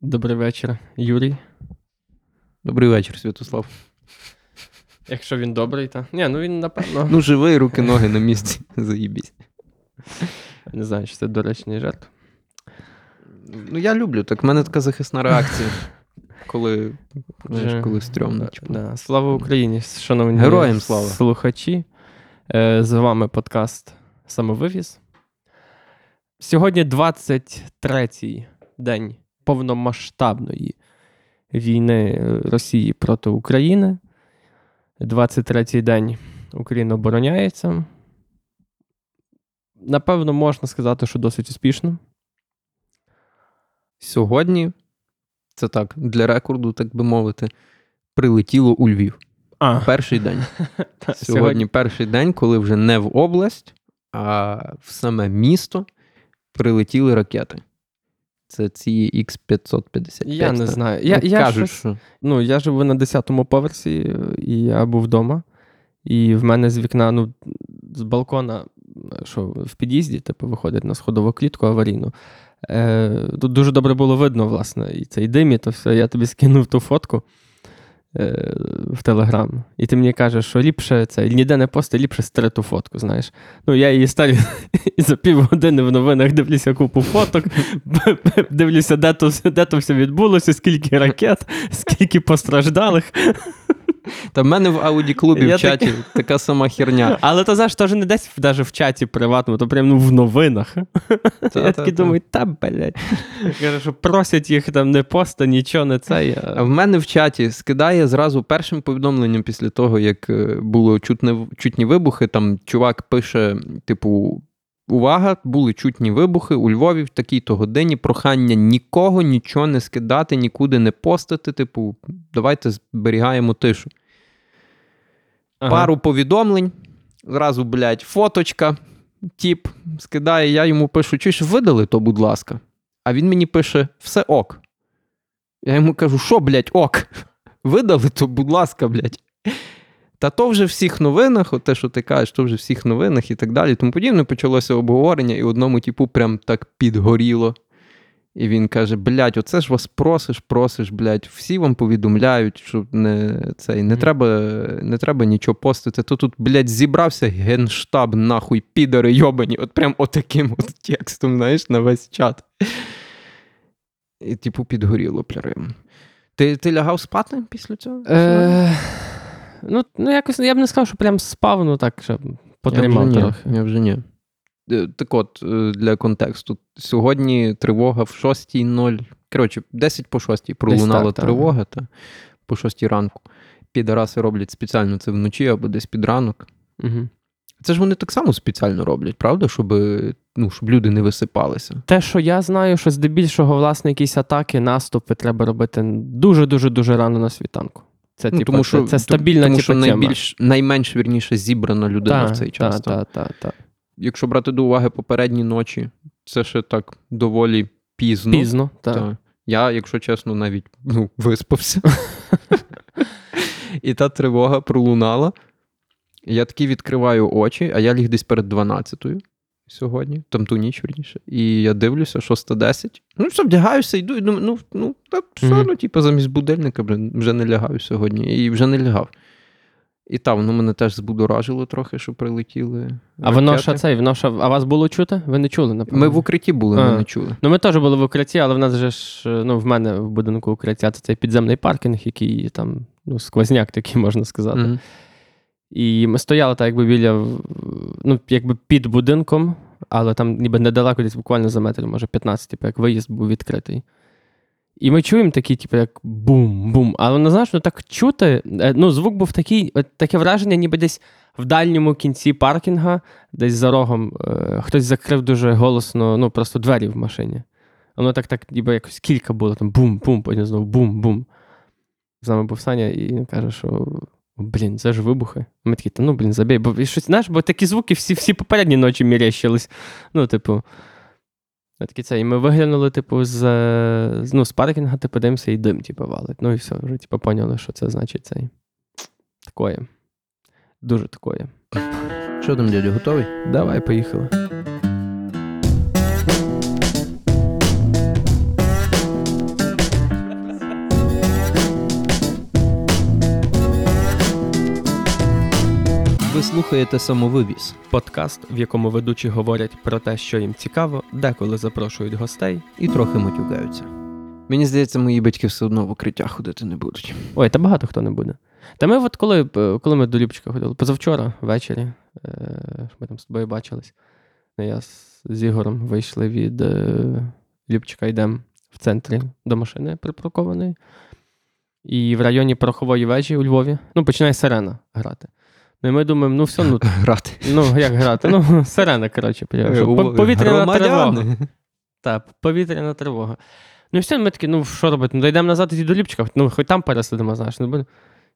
Добрий вечір, Юрій. Добрий вечір, Святослав. Якщо він добрий, то. Ні, ну він напевно. Ну, живий, руки, ноги на місці. Заїбісь. Не знаю, чи це доречний жарт. Ну, я люблю, так в мене така захисна реакція. Коли, знаєш, коли стрьомно. Да, типу. да. Слава Україні, шановні Героям слава. слухачі. Е, З вами подкаст Самовивіз. Сьогодні 23-й день повномасштабної війни Росії проти України. 23-й день Україна обороняється. Напевно, можна сказати, що досить успішно. Сьогодні, це так, для рекорду, так би мовити, прилетіло у Львів. А, Перший день. Сьогодні перший день, коли вже не в область, а в саме місто прилетіли ракети. Це ці X555. Я не знаю. Я, я кажуть, щось- що Ну, я живу на 10-му поверсі, і я був вдома. І в мене з вікна, ну, з балкона, що в під'їзді, типу, виходить на сходову клітку аварійну. Е, тут дуже добре було видно, власне, і цей дим, і то все. Я тобі скинув ту фотку в Телеграм. І ти мені кажеш, що ліпше це ніде не пости, ліпше стриту фотку, знаєш. Ну, я її ставлю і за півгодини в новинах дивлюся купу фоток, дивлюся, де то, де то все відбулося, скільки ракет, скільки постраждалих. Та в мене в аудіклубі Я в чаті така сама херня. Але то знаєш, теж не десь навіть в чаті приватному, то прямо ну, в новинах. Я такий та. думаю, та блядь. Каже, що просять їх там не поста, нічого, не це. А в мене в чаті скидає зразу першим повідомленням після того, як е, було чутне, чутні вибухи. Там чувак пише: типу, увага, були чутні вибухи у Львові в такій-то годині. Прохання нікого нічого не скидати, нікуди не постити. Типу, давайте зберігаємо тишу. Ага. Пару повідомлень. Зразу, блядь, фоточка. Тіп скидає, я йому пишу, чуєш, видали то, будь ласка. А він мені пише: все ок. Я йому кажу, що, блядь, ок? Видали то, будь ласка, блядь. Та то вже в всіх новинах, от те, що ти кажеш, то вже в всіх новинах і так далі. Тому подібне почалося обговорення, і одному типу прям так підгоріло. І він каже: блядь, оце ж вас просиш, просиш, блядь, всі вам повідомляють, що не, цей, не, треба, не треба нічого постити. То тут, блядь, зібрався генштаб, нахуй, підари йобані, от прям отаким от текстом, знаєш, на весь чат. І, типу, підгоріло прям. Ти, ти лягав спати після цього? Е, ну, ну, якось я б не сказав, що прям спав, ну так, я потримав ні, трохи. Я вже ні. Е, Так от, е, для контексту. Сьогодні тривога в 6.00. Коротше, 10 по 6 пролунала так, так. тривога та по 6 ранку. Підараси роблять спеціально це вночі або десь під ранок. Угу. Це ж вони так само спеціально роблять, правда? Щоб, ну, щоб люди не висипалися. Те, що я знаю, що здебільшого, власне, якісь атаки, наступи треба робити дуже-дуже дуже рано на світанку. Це, Ну, типу, тому що, це стабільна тому, типу, що найбільш, найменш вірніше зібрана людина Та, в цей час. Та, та, та, та. Якщо брати до уваги попередні ночі, це ще так доволі пізно. Пізно, та. Та. Я, якщо чесно, навіть ну, виспався. І та тривога пролунала. Я таки відкриваю очі, а я ліг десь перед 12-ю сьогодні, там ту ніч верніше. І я дивлюся, 6.10. Ну, все, вдягаюся, йду, і думаю, ну, ну так, все, Мгм. ну, типу, замість будильника вже не лягаю сьогодні. І вже не лягав. І там воно мене теж збудоражило трохи, що прилетіли. А воно що цей, воно що, а вас було чути? Ви не чули, напевно? Ми в укритті були, А. ми не чули. Ну, ми теж були в укритті, але в нас же ж, ну, в мене в будинку укриття це цей підземний паркінг, який там, ну, сквозняк такий, можна сказати. Мгм. І ми стояли так, якби біля, ну, якби під будинком, але там ніби недалеко, десь буквально за метр, може 15, типу, як виїзд був відкритий. І ми чуємо такі, типу, як бум-бум. Але ну, знаєш, ну так чути. е, Ну, звук був такий, таке враження, ніби десь в дальньому кінці паркінга, десь за рогом, е, хтось закрив дуже голосно, ну, просто двері в машині. Воно так, так, ніби якось кілька було, там бум-бум, потім знову бум-бум. З нами був Саня, і він каже, що блін, це ж вибухи. Ми такі, та ну блін, забій. Бо щось, знаєш, бо такі звуки всі, всі попередні ночі мірящились. Ну, типу. Такі це, і ми виглянули, типу, з, з- ну, з паркінга, типу, дивимося, і дим, типу, валить. Ну і все, вже, типу, поняли, що це значить цей. Такое. Дуже такое. Що там, дядя, готовий? Давай, поїхали. Слухаєте самовивіз. Подкаст, в якому ведучі говорять про те, що їм цікаво, деколи запрошують гостей. І трохи матюкаються. Мені здається, мої батьки все одно в укриття ходити не будуть. Ой, та багато хто не буде. Та ми, от коли, е, коли ми до Любчика ходили, позавчора ввечері, е, ми там з тобою бачились. Ну, Я з, з Ігорем вийшли від е, Любчика, йдемо в центрі до машини припаркованої. І в районі порохової вежі у Львові ну, починає сирена грати. Ну, і ми думаємо, ну все, ну, Грати. ну як грати? Ну, сирена, коротше, повітряна тривога. Так, повітряна тривога. Ну і все, ми такі, ну що робити? Ну дійдемо назад і до Ліпчика, ну хоч там пересидимо, знаєш, не буде.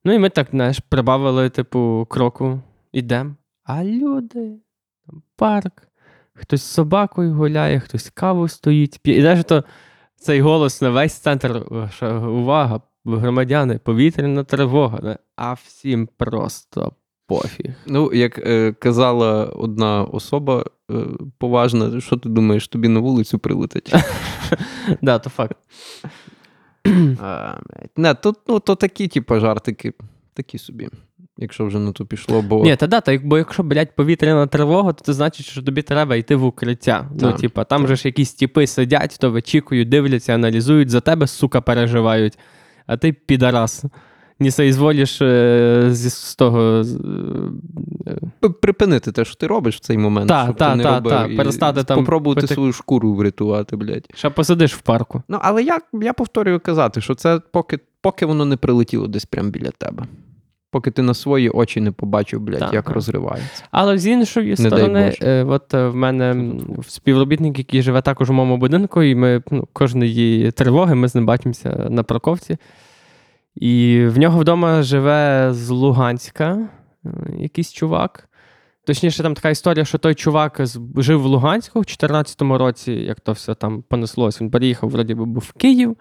Ну і ми так, знаєш, прибавили, типу, кроку, ідемо. А люди, парк, хтось з собакою гуляє, хтось каву стоїть. п'є. І навіть то цей голос на весь центр, що увага, громадяни, повітряна тривога. не? А всім просто пофіг. Ну, як е, казала одна особа е, поважна, що ти думаєш, тобі на вулицю прилетить? Да, то факт. Не, то, ну, то такі, типу, жартики, такі собі, якщо вже на то пішло, бо Ні, та да, та, бо якщо, блядь, повітряна тривога, то це значить, що тобі треба йти в укриття. Ну, типа, там же ж якісь тіпи сидять, то вичікують, дивляться, аналізують, за тебе, сука, переживають. А ти підарас. Не соізволіш е, зі з того. е, припинити те, що ти робиш в цей момент, Та, щоб та, ти не та, робив, та, і перестати там попробувати пити- свою шкуру врятувати, блядь. ще посидиш в парку. Ну, але я, я повторюю казати, що це поки, поки воно не прилетіло десь прямо біля тебе. Поки ти на свої очі не побачив, блядь, Так, як так. розривається. Але з іншої Не сторони, е, от е, в мене співробітник, який живе також у моєму будинку, і ми ну, кожної тривоги ми з ним бачимося на парковці. І в нього вдома живе з Луганська е, якийсь чувак. Точніше, там така історія, що той чувак жив в Луганську в 2014 році, як то все там понеслось. Він переїхав, вроді би, був в Київ.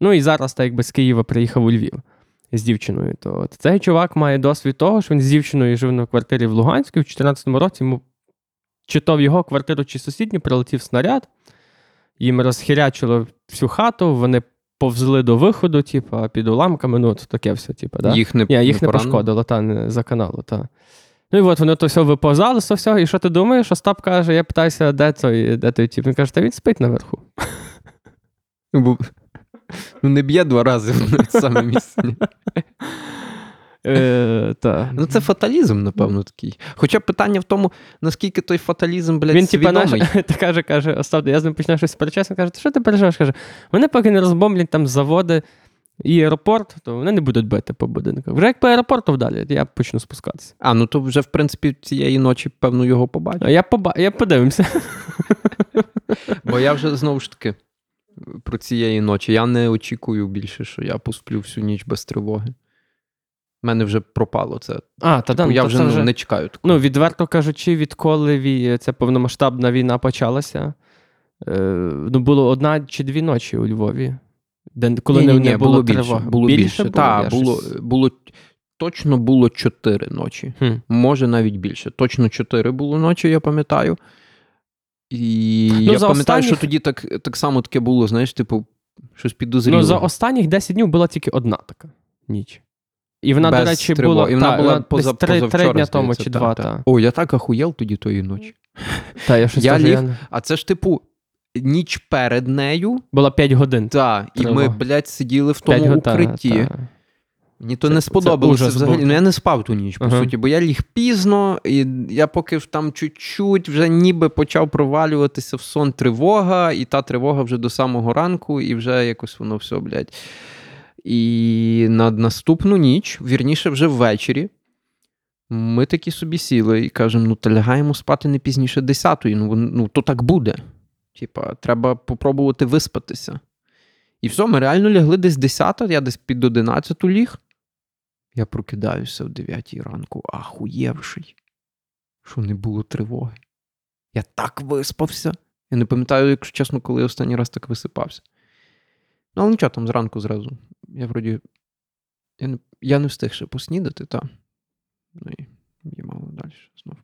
Ну і зараз, так якби з Києва приїхав у Львів з дівчиною. То от цей чувак має досвід того, що він з дівчиною жив на квартирі в Луганську, і в 2014 році йому чи то в його квартиру, чи сусідню прилетів снаряд, їм розхірячило всю хату, вони повзли до виходу, типу, під уламками, ну, от таке все, типу, да? Їх не, Ні, їх не не пошкодило, та, не за каналу, та. Ну і от вони то все виповзали, то все. і що ти думаєш? Остап каже, я питаюся, де той, де той тип? Він каже, та він спить наверху. Ну, Ну, не б'є два рази в саме місце. Е, та. Ну, це фаталізм, напевно, такий. Хоча питання в тому, наскільки той фаталізм, блядь, Він, типа, свідомий. наш, та каже, каже, Остап, я з ним починаю щось сперечатися, каже, «Та що ти переживаєш? Каже, вони поки не розбомблять там заводи і аеропорт, то вони не будуть бити по будинках. Вже як по аеропорту вдалі, я почну спускатися. А, ну то вже, в принципі, цієї ночі, певно, його побачив. А я, поба... я подивимося. Бо я вже знову ж таки про цієї ночі. Я не очікую більше, що я посплю всю ніч без тривоги. Мене вже пропало це. А, та да, ну, я то вже, ну, вже... не чекаю такого. Ну, відверто кажучи, відколи ця повномасштабна війна почалася, е... ну, було одна чи дві ночі у Львові, де коли Ні, не, ні, ні, не було, більше. Було більше. було? Так, Я було, щось- було, точно було чотири ночі. Хм. Може навіть більше. Точно чотири було ночі, я пам'ятаю. І Ну, я пам'ятаю, що тоді так, так само таке було, знаєш, типу, щось підозріло. Ну, за останніх 10 днів була тільки одна така ніч. І вона, Без до речі, тривог. була, І вона та, була десь поза- три, три дня тому чи та, два. та. Та. О, я так ахуєл тоді тої ночі. Та, я щось Я ліг- А це ж, типу, ніч перед нею, Була 5 годин. та, і ми, блядь, сиділи в тому укритті. та. Мені то Це- не сподобалося взагалі. Ну, я не спав ту ніч, по Ага. суті, бо я ліг пізно, і я поки там чуть-чуть вже ніби почав провалюватися в сон тривога, і та тривога вже до самого ранку, і вже якось воно все, блядь. І на наступну ніч, вірніше, вже ввечері, ми такі собі сіли і кажемо: ну, та лягаємо спати не пізніше 10-ї. Ну, ну то так буде. Типа, треба попробувати виспатися. І все, ми реально лягли десь 10, я десь під 11 ліг. Я прокидаюся в 9 ранку, ахуєвший, що не було тривоги. Я так виспався. Я не пам'ятаю, якщо чесно, коли я останній раз так висипався. Ну, але нічого, там зранку зразу. Я вроді. Я не, я не встиг ще поснідати, та. Ну і їмало далі знов.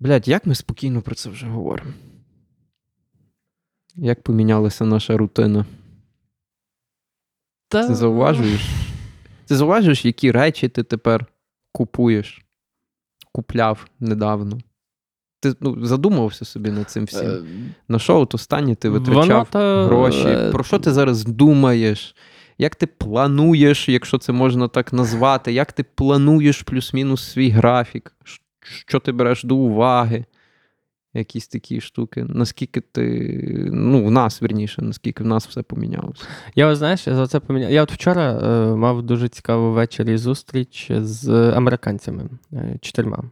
Блядь, як ми спокійно про це вже говоримо? Як помінялася наша рутина? Та... Ти зауважуєш? Ти зауважуєш, які речі ти тепер купуєш, купляв недавно. Ти ну, задумувався собі над цим всім. Е, На що от останнє ти витрачав то, гроші? е, Про що ти зараз думаєш? Як ти плануєш, якщо це можна так назвати? Як ти плануєш плюс-мінус свій графік? Що ти береш до уваги? Якісь такі штуки. Наскільки ти. Ну, в нас, вірніше, наскільки в нас все помінялося. Я знаєш, я за це поміняв. Я от вчора е, мав дуже цікаву ввечері зустріч з американцями е, чотирма.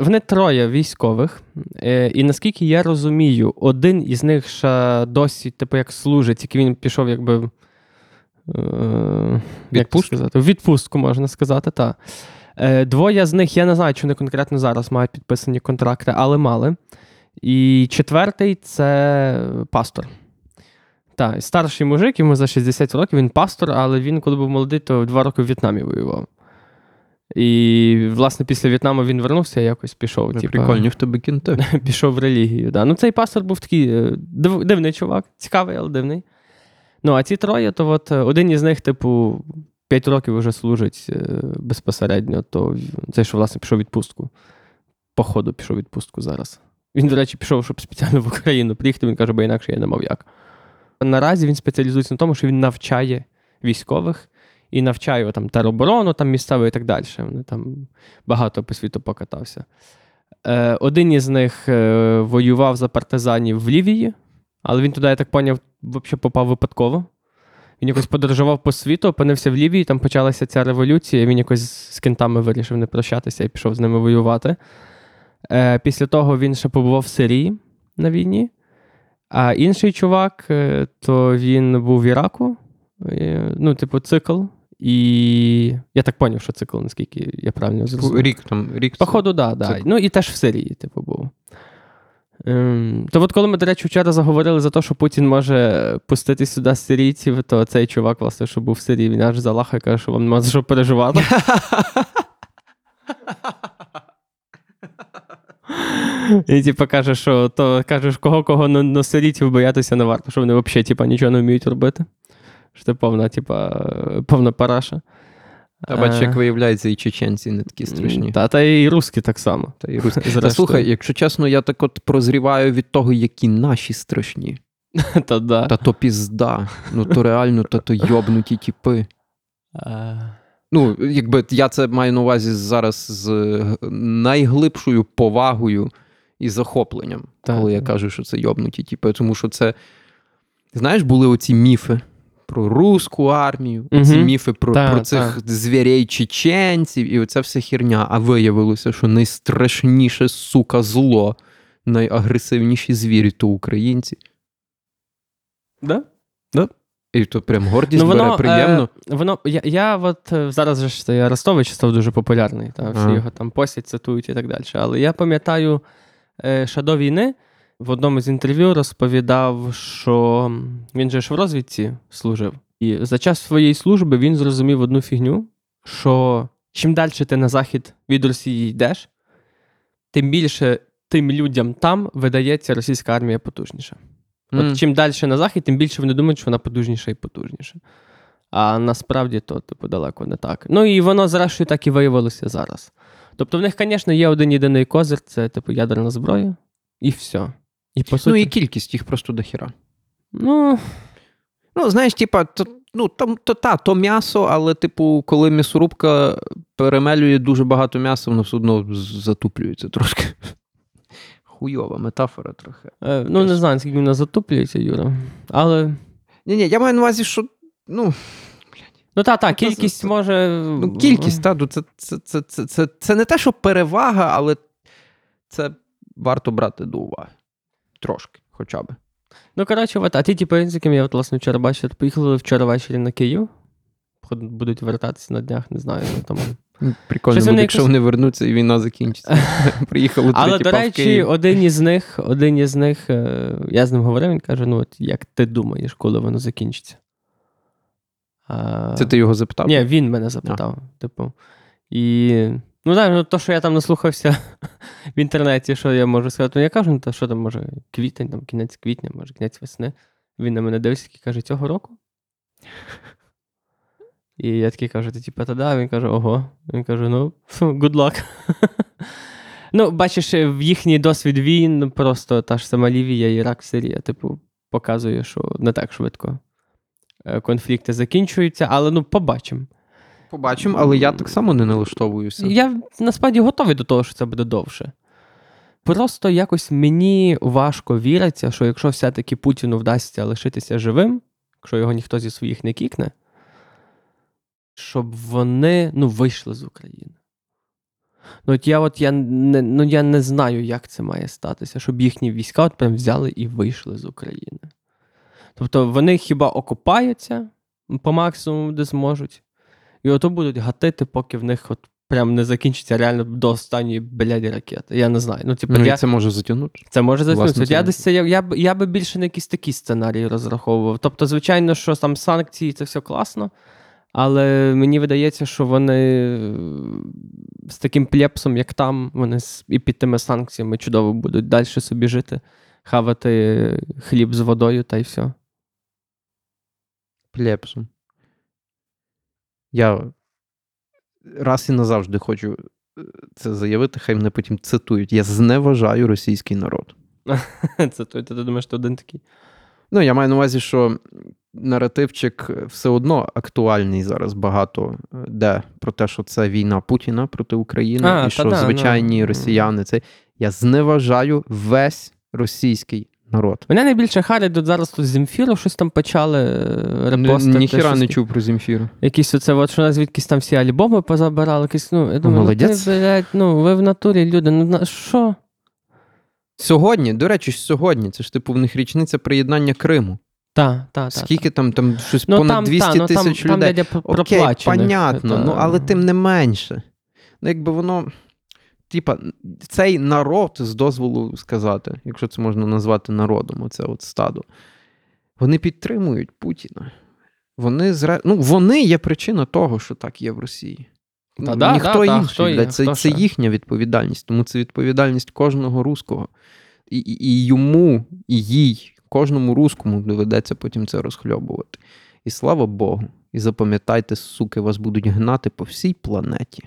Вони троє військових, е, і наскільки я розумію, один із них ще досі, типу, як служить, тільки він пішов, якби. Е, як Відпустку? сказати? В відпустку, можна сказати, так. Е, двоє з них, я не знаю, чи вони конкретно зараз мають підписані контракти, але мали. І четвертий це пастор. Так, старший мужик, йому за 60 років, він пастор, але він, коли був молодий, то два роки в В'єтнамі воював. І, власне, після В'єтнаму він вернувся якось пішов. Ну, типа, Прикольні в тебе кінти. пішов в релігію. Да. Ну, цей пастор був такий е, див, дивний чувак, цікавий, але дивний. Ну, а ці троє, то от е, один із них, типу, 5 років вже служить е, безпосередньо, то цей, що, власне, пішов відпустку. Походу, пішов відпустку зараз. Він, до речі, пішов, щоб спеціально в Україну приїхати. Він каже, бо інакше я не мав як. Наразі він спеціалізується на тому, що він навчає військових і навчає там тероборону, там місцеву і так далі. Вони там багато по світу покатався. Е, один із них е, воював за партизанів в Лівії, але він туди, я так поняв, взагалі попав випадково. Він якось подорожував по світу, опинився в Лівії, там почалася ця революція, він якось з кентами вирішив не прощатися і пішов з ними воювати. Е, після того він ще побував в Сирії на війні. А інший чувак, е, то він був в Іраку, е, ну, типу, цикл. І я так поняв, що цикл, наскільки я правильно зрозумів. Рік там, рік. Походу, да, да. Цикл. Ну і теж в Сирії, типу, був. Ем, то от коли ми, до речі, вчора заговорили за те, що Путін може пустити сюди сирійців, то цей чувак, власне, що був в Сирії, він аж залахає, каже, що вам нема за що переживати. І типу каже, що то кажеш, кого кого на сирійців боятися не варто, що вони взагалі типу, нічого не вміють робити. Що це повна, типа, повна параша. Та бач, як Е, виявляється, і чеченці не такі страшні. Та, та і русські так само. Та, і русські. Та слухай, якщо чесно, я так от прозріваю від того, які наші страшні. Та да. Та то пізда. Ну то реально, та то йобнуті тіпи. Е, Ну, якби я це маю на увазі зараз з е, найглибшою повагою і захопленням, Так, коли я так. кажу, що це йобнуті тіпи. Тому що це, знаєш, були оці міфи про руську армію, ці міфи про, Так, про цих звірей чеченців, і оця вся херня. А виявилося, що найстрашніше, сука, зло, найагресивніші звірі то українці. Да? І то прям гордість Ну, бере воно, приємно. Е, воно, я, я от е, зараз же цей Арестович став дуже популярний, та, всі його там постять, цитують і так далі. Але я пам'ятаю, е, ще до війни в одному з інтерв'ю розповідав, що він же ж в розвідці служив. І за час своєї служби він зрозумів одну фігню, що чим далі ти на захід від Росії йдеш, тим більше тим людям там видається російська армія потужніша. От чим далі на захід, тим більше вони думають, що вона потужніша і потужніша. А насправді то, типу, далеко не так. Ну і воно, зрештою, так і виявилося зараз. Тобто, в них, звісно, є один єдиний козир це, типу, ядерна зброя, і все. І по суті. Ну і кількість їх просто дохіра. ну, Ну, знаєш, типа, то, ну, там, то, та, то м'ясо, але, типу, коли м'ясорубка перемелює дуже багато м'яса, воно все одно затуплюється трошки. Хуйова метафора трохи. е, ну не знаю, скільки вона затуплюється, Юра. Але. Ні, ні, я маю на увазі, що. Ну, Ну та, та, кількість це- може. ну кількість, та, ну, це, це, це, це, це, це не те, що перевага, але це варто брати до уваги. Трошки, хоча б. Ну, коротше, от, а ті типи, з якими я от, власне вчора бачив, поїхали вчора ввечері на Київ. Будуть вертатися на днях, не знаю. ну, Там. Прикольно буде, вони якщо якось- вони вернуться і війна закінчиться. Приїхали Але, до речі, Київ. один із них, один із них, е, я з ним говорив, він каже: ну, от як ти думаєш, коли воно закінчиться? А, Це ти його запитав? Ні, він мене запитав. Типу. І. Ну, знаєш, ну, то, що я там наслухався в інтернеті, що я можу сказати, ну я кажу, ну, то що там, може, квітень, там, кінець квітня, може, кінець весни. Він на мене дивиться і каже, цього року? І я такий кажу, ти типу, та да, він каже, ого. Він каже, ну, good luck. ну, бачиш, в їхній досвід війн просто та ж сама Лівія, Ірак, Сирія, типу, показує, що не так швидко е, конфлікти закінчуються, але ну, побачимо. Побачимо, але я так само не налаштовуюся. Я насправді готовий до того, що це буде довше. Просто якось мені важко віриться, що якщо все-таки Путіну вдасться лишитися живим, якщо його ніхто зі своїх не кікне, щоб вони ну, вийшли з України. Ну, от я от я не, ну, я не знаю, як це має статися, щоб їхні війська от прям взяли і вийшли з України. Тобто вони хіба окопаються по максимуму, де зможуть, і ото будуть гатити, поки в них от прям не закінчиться реально до останньої бляді ракети. Я не знаю. Ну, типу, Ну, я, це може затягнути. це може Власне, затягнутися. Я десь це я, я, б- я би більше на якісь такі сценарії розраховував. Тобто, звичайно, що там санкції це все класно, але мені видається, що вони е, з таким плепсом, як там, вони і під тими санкціями чудово будуть далі собі жити, хавати хліб з водою та й все. Плепсом. Я раз і назавжди хочу е, це заявити, хай мене потім цитують. Я зневажаю російський народ. Той, ти думаєш, ти один такий. Ну, я маю на увазі, що наративчик все одно актуальний зараз багато е, де про те, що це війна Путіна проти України, А, і та що да, звичайні ну. росіяни це. Я зневажаю весь російський народ. Мене найбільше харить тут зараз тут з Земфіру щось там почали е, Ні- репостити. Ніхіра не чув про Земфіру. Якісь оце, от, що нас звідкись там всі альбоми позабирали. Якісь, ну, я думаю, молодець. Ну, ти, блядь, ну, ви в натурі люди, ну на що? Сьогодні, до речі, сьогодні, це ж типу в них річниця приєднання Криму. Та, та, та. Скільки там, там щось Ну, понад там, 200 та, ну, там, тисяч там, людей. про- Окей, понятно, ну але тим не менше. Ну, якби воно. Типа, цей народ, з дозволу сказати, якщо це можна назвати народом, оце от стадо, вони підтримують Путіна. Вони зре... ну, вони є причина того, що так є в Росії. Та Ну, да, Ніхто да, та, інший. хто є, це, хто це ще? їхня відповідальність, тому це відповідальність кожного руського. І, і, і йому, і їй, кожному руському доведеться потім це розхльобувати. І слава Богу. І запам'ятайте, суки, вас будуть гнати по всій планеті.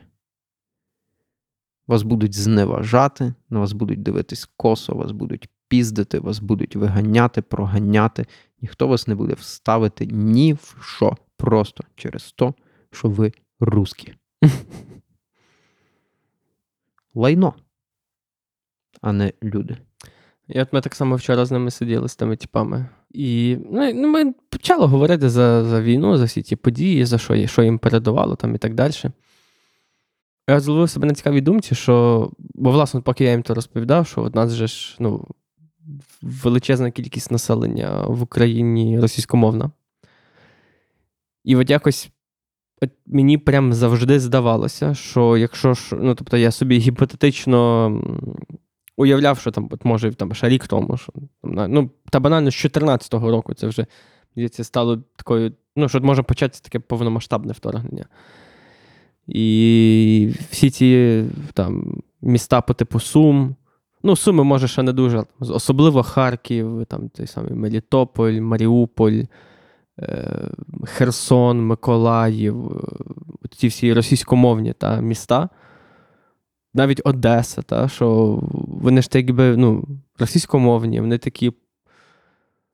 Вас будуть зневажати, на вас будуть дивитись косо, вас будуть піздити, вас будуть виганяти, проганяти. Ніхто вас не буде вставити ні в що. Просто через то, що ви русські. Лайно, а не люди. І от ми так само вчора з ними сиділи з тими типами. І ну, ну, ми почали говорити за, за війну, за всі ті події, за що, що їм передавало там і так далі. Я зловив себе на цікавій думці, що, бо, власне, поки я їм то розповідав, що от нас же ж ну, величезна кількість населення в Україні російськомовна. І от якось от мені прям завжди здавалося, що якщо ж, ну, тобто я собі гіпотетично уявляв, що там, от може там ще рік тому, що ну, та банально з 14-го року це вже здається, стало такою, ну, що може початися таке повномасштабне вторгнення. І всі ці там міста по типу Сум. Ну, Суми, може, ще не дуже, особливо Харків, там той самий Мелітополь, Маріуполь, е, Херсон, Миколаїв, е, ці всі російськомовні та, міста. Навіть Одеса, та, що вони ж так якби ну, російськомовні, вони такі.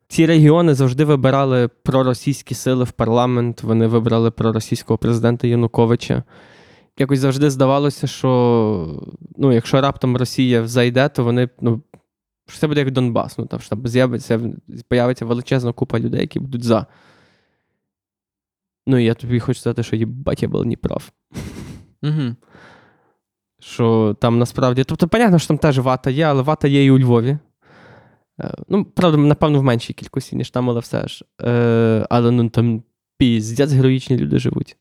Ці регіони завжди вибирали проросійські сили в парламент, вони вибрали проросійського президента Януковича. Якось завжди здавалося, що ну, якщо раптом Росія зайде, то вони ну, що це буде як Донбас. Ну, там, що там з'явиться, з'явиться величезна купа людей, які будуть за. Ну, і я тобі хочу сказати, що їбать, я був не прав. Угу. Що там насправді. Тобто, понятно, що там теж вата є, але вата є і у Львові. Е, Ну, правда, напевно, в меншій кількості, ніж там, але все ж. Е, але ну там піздець героїчні люди живуть.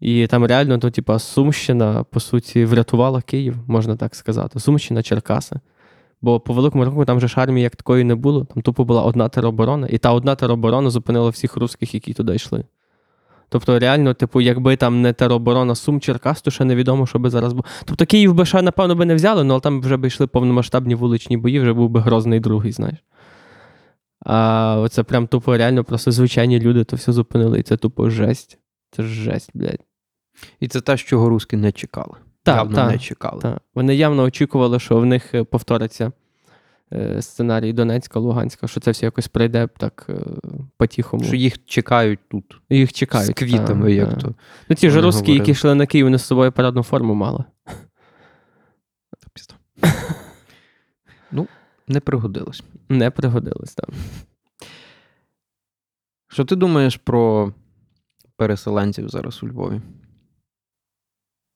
І там реально, ну, типа, Сумщина, по суті, врятувала Київ, можна так сказати. Сумщина, Черкаси. Бо по великому рахунку там же ж армії як такої не було. Там тупо була одна тероборона, і та одна тероборона зупинила всіх русських, які туди йшли. Тобто, реально, типу, якби там не тероборона Сум Черкас, то ще невідомо, що би зараз було. Тобто Київ би ще, напевно, би не взяли, ну, але там вже би йшли повномасштабні вуличні бої, вже був би грозний другий, знаєш. А оце прям тупо реально просто звичайні люди то все зупинили, і це тупо жесть. Це жесть, блядь. І це те, чого руски не чекали. Так, Явно так, не чекали. Так. Вони явно очікували, що в них е, повториться сценарій Донецька, Луганська, що це все якось пройде так е, по-тихому. Що їх чекають тут. Їх чекають. з квітами, та, як та. то. Ну, ті ж русські, які йшли на Київ, вони з собою парадну форму мали. Ну, не пригодилось. Не пригодились там. Що ти думаєш про переселенців зараз у Львові?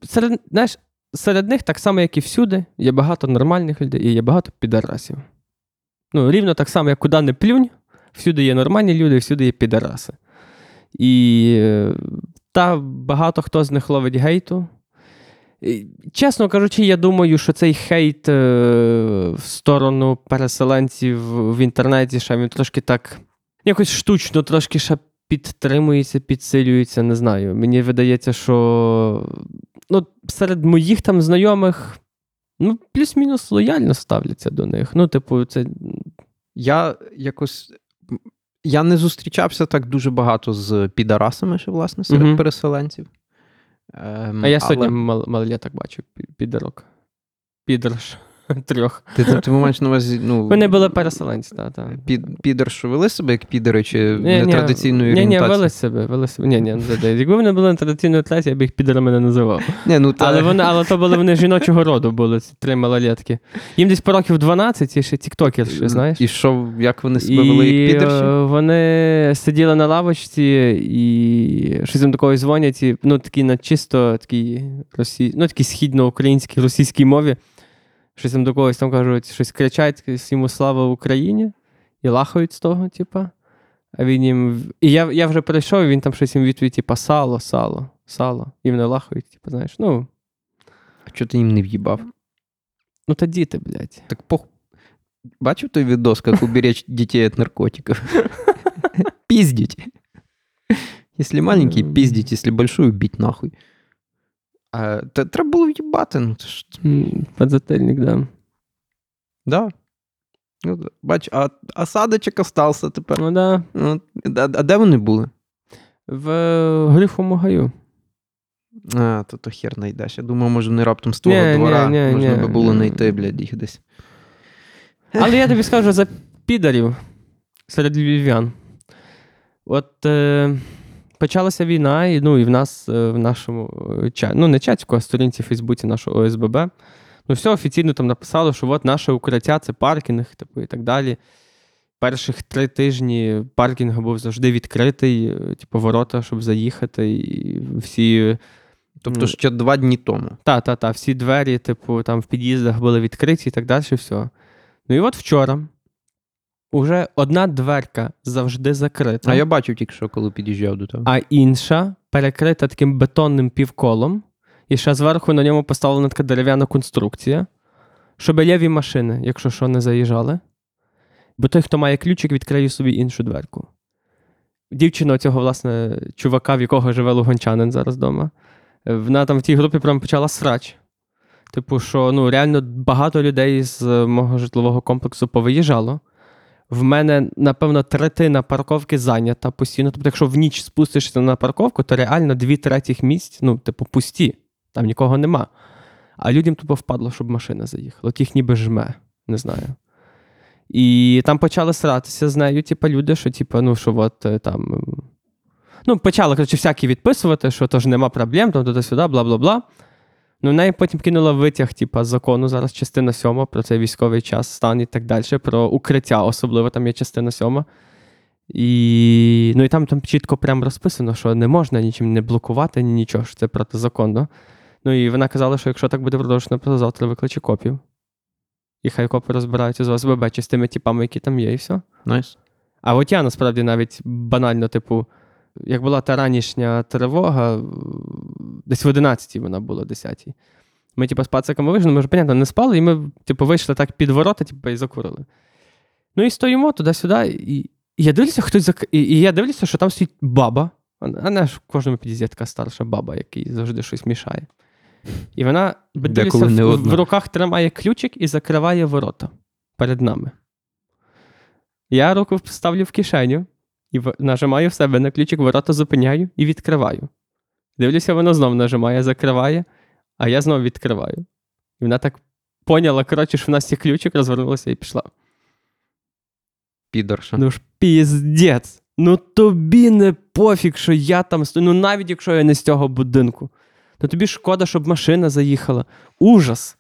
Серед, знаєш, серед них, так само, як і всюди, є багато нормальних людей і є багато підарасів. Ну, рівно так само, як куди не плюнь, всюди є нормальні люди, всюди є підараси. І е, та багато хто з них ловить гейту. І, чесно кажучи, я думаю, що цей хейт е, в сторону переселенців в інтернеті ще він трошки так якось штучно, трошки ще підтримується, підсилюється, не знаю. Мені видається, що ну, серед моїх там знайомих ну, плюс-мінус лояльно ставляться до них. Ну, типу, це. Я якось. Я не зустрічався так дуже багато з підарасами, ще, власне, серед Мгм. переселенців. Ем, А я але сьогодні мал- малолеток бачив пі- підарок. Підарш. Трьох. Ти, ти, ти маєш на увазі, ну, Вони були переселенці, так. Та. під, підер, що вели себе як підери, чи Ні, ні, Ні, ні, вели себе, вели себе. Ні, ні. Якби вони були на традиційній трасі, я б їх підерами не називав. Ні, ну, та... Але вони, але то були вони жіночого роду, були ці три малолетки. Їм десь по років 12 і ще тіктокерші, знаєш. І що, як вони себе вели як підерші? е, вони сиділи на лавочці і щось їм такого дзвонять, і, ну, такі на чисто такій росі... ну, такій східноукраїнській російській мові. Щось їм до когось там кажуть, щось кричать йому слава Україні і лахають з того, типа. А він їм. І я, я вже прийшов, і він там щось їм відповідь, типа, сало, сало, сало. І вони лахають, типа, знаєш, ну, А чого ти їм не в'їбав? ну та діти, блядь. Так пох... Бачив той відос, як уберечь дітей від наркотиків? Пиздить. Если маленький, пиздить, если большой, убить нахуй. А, та, треба було в'їбати. Ну, ж... Подзательник, да. Да. Ну. Бач, а, а садочок остався тепер. Ну да. Ну, а, а де вони були? В е, Грифому гаю. А, то, то хер знайдеш. Я думав, може, вони раптом з твого Ні, ні, двора. ні, Можна ні. би було знайти, блядь, їх десь. Але я тобі скажу за підарів серед львів'ян. От е, почалася війна, і, ну, і в нас е, в нашому е, чаті, ну, не чатіку, а сторінці в Фейсбуці нашого ОСББ. Ну, все офіційно там написали, що от наше укриття це паркінг, типу, і так далі. Перших три тижні паркінг був завжди відкритий, е, типу, ворота, щоб заїхати, і всі. Тобто Ну. ще два дні тому. Та, та, та, всі двері, типу, там в під'їздах були відкриті і так далі, все. Ну і от вчора уже одна дверка завжди закрита, А я бачив тільки що, коли під'їжджав до тебе. а інша перекрита таким бетонним півколом, і ще зверху на ньому поставлена така дерев'яна конструкція, щоб ліві машини, якщо що, не заїжджали. Бо той, хто має ключик, відкриє собі іншу дверку. Дівчина цього, власне, чувака, в якого живе луганчанин зараз вдома, вона там в тій групі прям почала срач. Типу, що ну, реально багато людей з мого житлового комплексу повиїжджало. В мене, напевно, третина парковки зайнята постійно. Тобто, якщо в ніч спустишся на парковку, то реально дві третіх місць, ну, типу, пусті, там нікого нема. А людям тупо впадло, щоб машина заїхала. От їх ніби жме, не знаю. І там почали сратися з нею, типу, люди, що, типу, ну, що от е, там. Ну, почали, коротше, всякі відписувати, що то ж нема проблем, там туди-сюди, бла-бла-бла. Ну, неї потім кинула витяг, типу, закону, зараз частина сьома про цей військовий час, стан і так далі, про укриття, особливо там є частина сьома. І, ну, і там, там чітко прям розписано, що не можна нічим не блокувати, ні нічого, що це протизаконно. Ну і вона казала, що якщо так буде продовжено, то завтра викличе копів. І хай копи розбираються з ОСББ чи з тими типами, які там є, і все. Nice. А от я насправді навіть банально, типу, як була та ранішня тривога, е, десь в 11-й вона була, 10-й. Ми, типу, з пациками вийшли, ми ж, понятно, не спали, і ми, типу, вийшли так під ворота, типу, і закурили. Ну і стоїмо туди-сюди, і, і я дивлюся, хтось зак... і, і я дивлюся, що там стоїть баба. А не ж в кожному під'їзді така старша баба, який завжди щось мішає. І вона дивлюся, в, в руках тримає ключик і закриває ворота перед нами. Я руку ставлю в кишеню і нажимаю в себе на ключик, ворота зупиняю і відкриваю. Дивлюся, вона знов нажимає, закриває, а я знов відкриваю. І вона так поняла, коротше, що в нас є ключик, розвернулася і пішла. Підарша. Ну ж піздець. Ну тобі не пофіг, що я там стою. Ну навіть якщо я не з цього будинку, то тобі шкода, щоб машина заїхала. Ужас.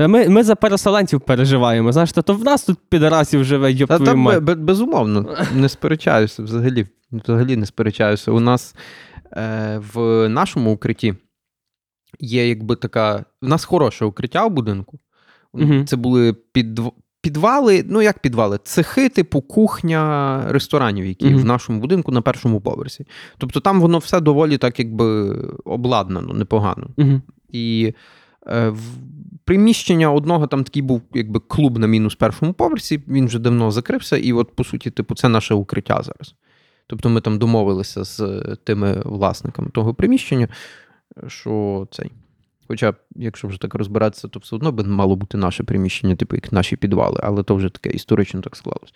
Та ми, ми за переселенців переживаємо. Знаєш, та то в нас тут підарасів живе, йоп Та твою там мать. бе- безумовно, не сперечаюся взагалі. Взагалі не сперечаюся. У нас е, в нашому укритті є якби така. У нас хороше укриття в будинку. Мгм. Це були під, підвали, ну як підвали, цехи, типу кухня ресторанів, які Мгм. в нашому будинку на першому поверсі. Тобто там воно все доволі так, якби обладнано, непогано. Угу. І приміщення одного там такий був якби клуб на мінус першому поверсі, він вже давно закрився, і от, по суті, типу, це наше укриття зараз. Тобто ми там домовилися з е, тими власниками того приміщення, що цей. Хоча, якщо вже так розбиратися, то все одно би мало бути наше приміщення, типу як наші підвали, але то вже таке історично так склалось.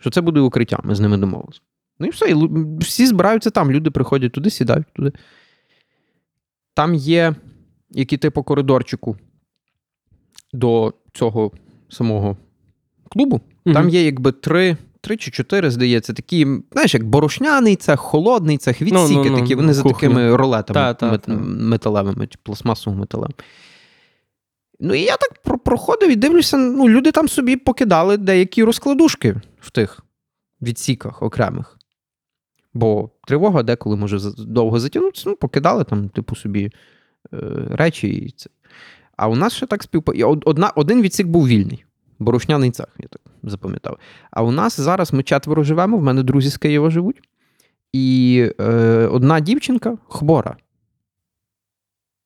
Що це буде укриття, ми з ними домовилися. Ну і все, і всі збираються там, люди приходять туди, сідають туди. Там є, які типу коридорчику до цього самого клубу. Там є якби три, три чи чотири, здається, такі, знаєш, як борошняний цех, холодний цех, відсіки Ну, ну, ну, такі, вони за кухня. такими ролетами Та, та, мет- та. металевими, чи пластмасовими металевими. Ну, і я так проходив і дивлюся, ну, люди там собі покидали деякі розкладушки в тих відсіках окремих. Бо тривога деколи може довго затягнутися, ну, покидали там, типу, собі речі. І це. А у нас ще так співпа... Одна, один відсік був вільний. Борошняний цах, я так запам'ятав. А у нас зараз ми четверо живемо, в мене друзі з Києва живуть. І е, одна дівчинка хвора.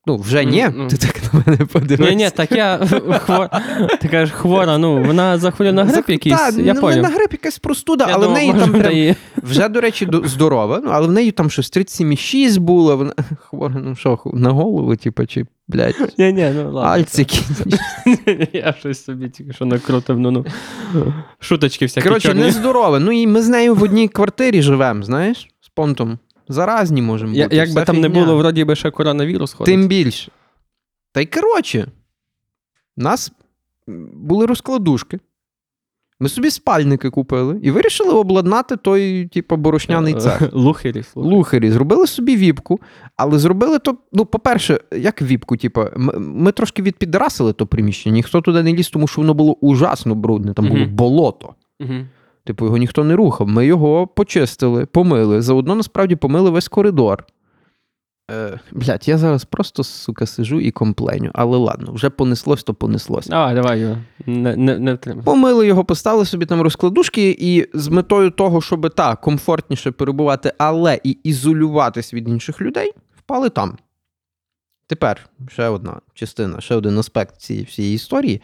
Ну, вже ні, Mm-hmm. ти так на мене подивився. Ні, ні, так я хвора. Ти кажеш, хвора, ну, вона захворіла на грип якийсь. Та, я не, поняв. на грип якась простуда, Я але в думав, неї може, там прям, вже, до речі, до- здорова, ну, але в неї там щось 37,6 було. Вона хвора, ну що, на голову, типу, чи, блядь, Ні, ні, ну ладно. альцики. Я щось собі тільки що накрутив, ну ну. Шуточки всякі Коротше, чорні. нездорова. Ну і ми з нею в одній квартирі живемо, знаєш, з понтом. Заразні можемо Я, бути. як би вся там не фігня. було, вроді би ще коронавірус ходить. Тим більше. Та й коротше, у нас були розкладушки. Ми собі спальники купили і вирішили обладнати той, типу, борошняний цех. Лухері, слухай. Лухарі зробили собі віпку, але зробили то, ну, по-перше, як віпку, типу, ми, ми трошки відпідрасили то приміщення, ніхто туди не ліз, тому що воно було ужасно брудне, там було болото. Типу, його ніхто не рухав. Ми його почистили, помили. Заодно насправді помили весь коридор. Е, блядь, я зараз просто, сука, сижу і компленю. Але ладно, вже понеслось, то понеслось. Давай, давай, Юра. Не, не, не втримай. Помили його, поставили собі там розкладушки, і з метою того, щоб так, комфортніше перебувати, але і ізолюватись від інших людей, впали там. Тепер ще одна частина, ще один аспект цієї всієї історії.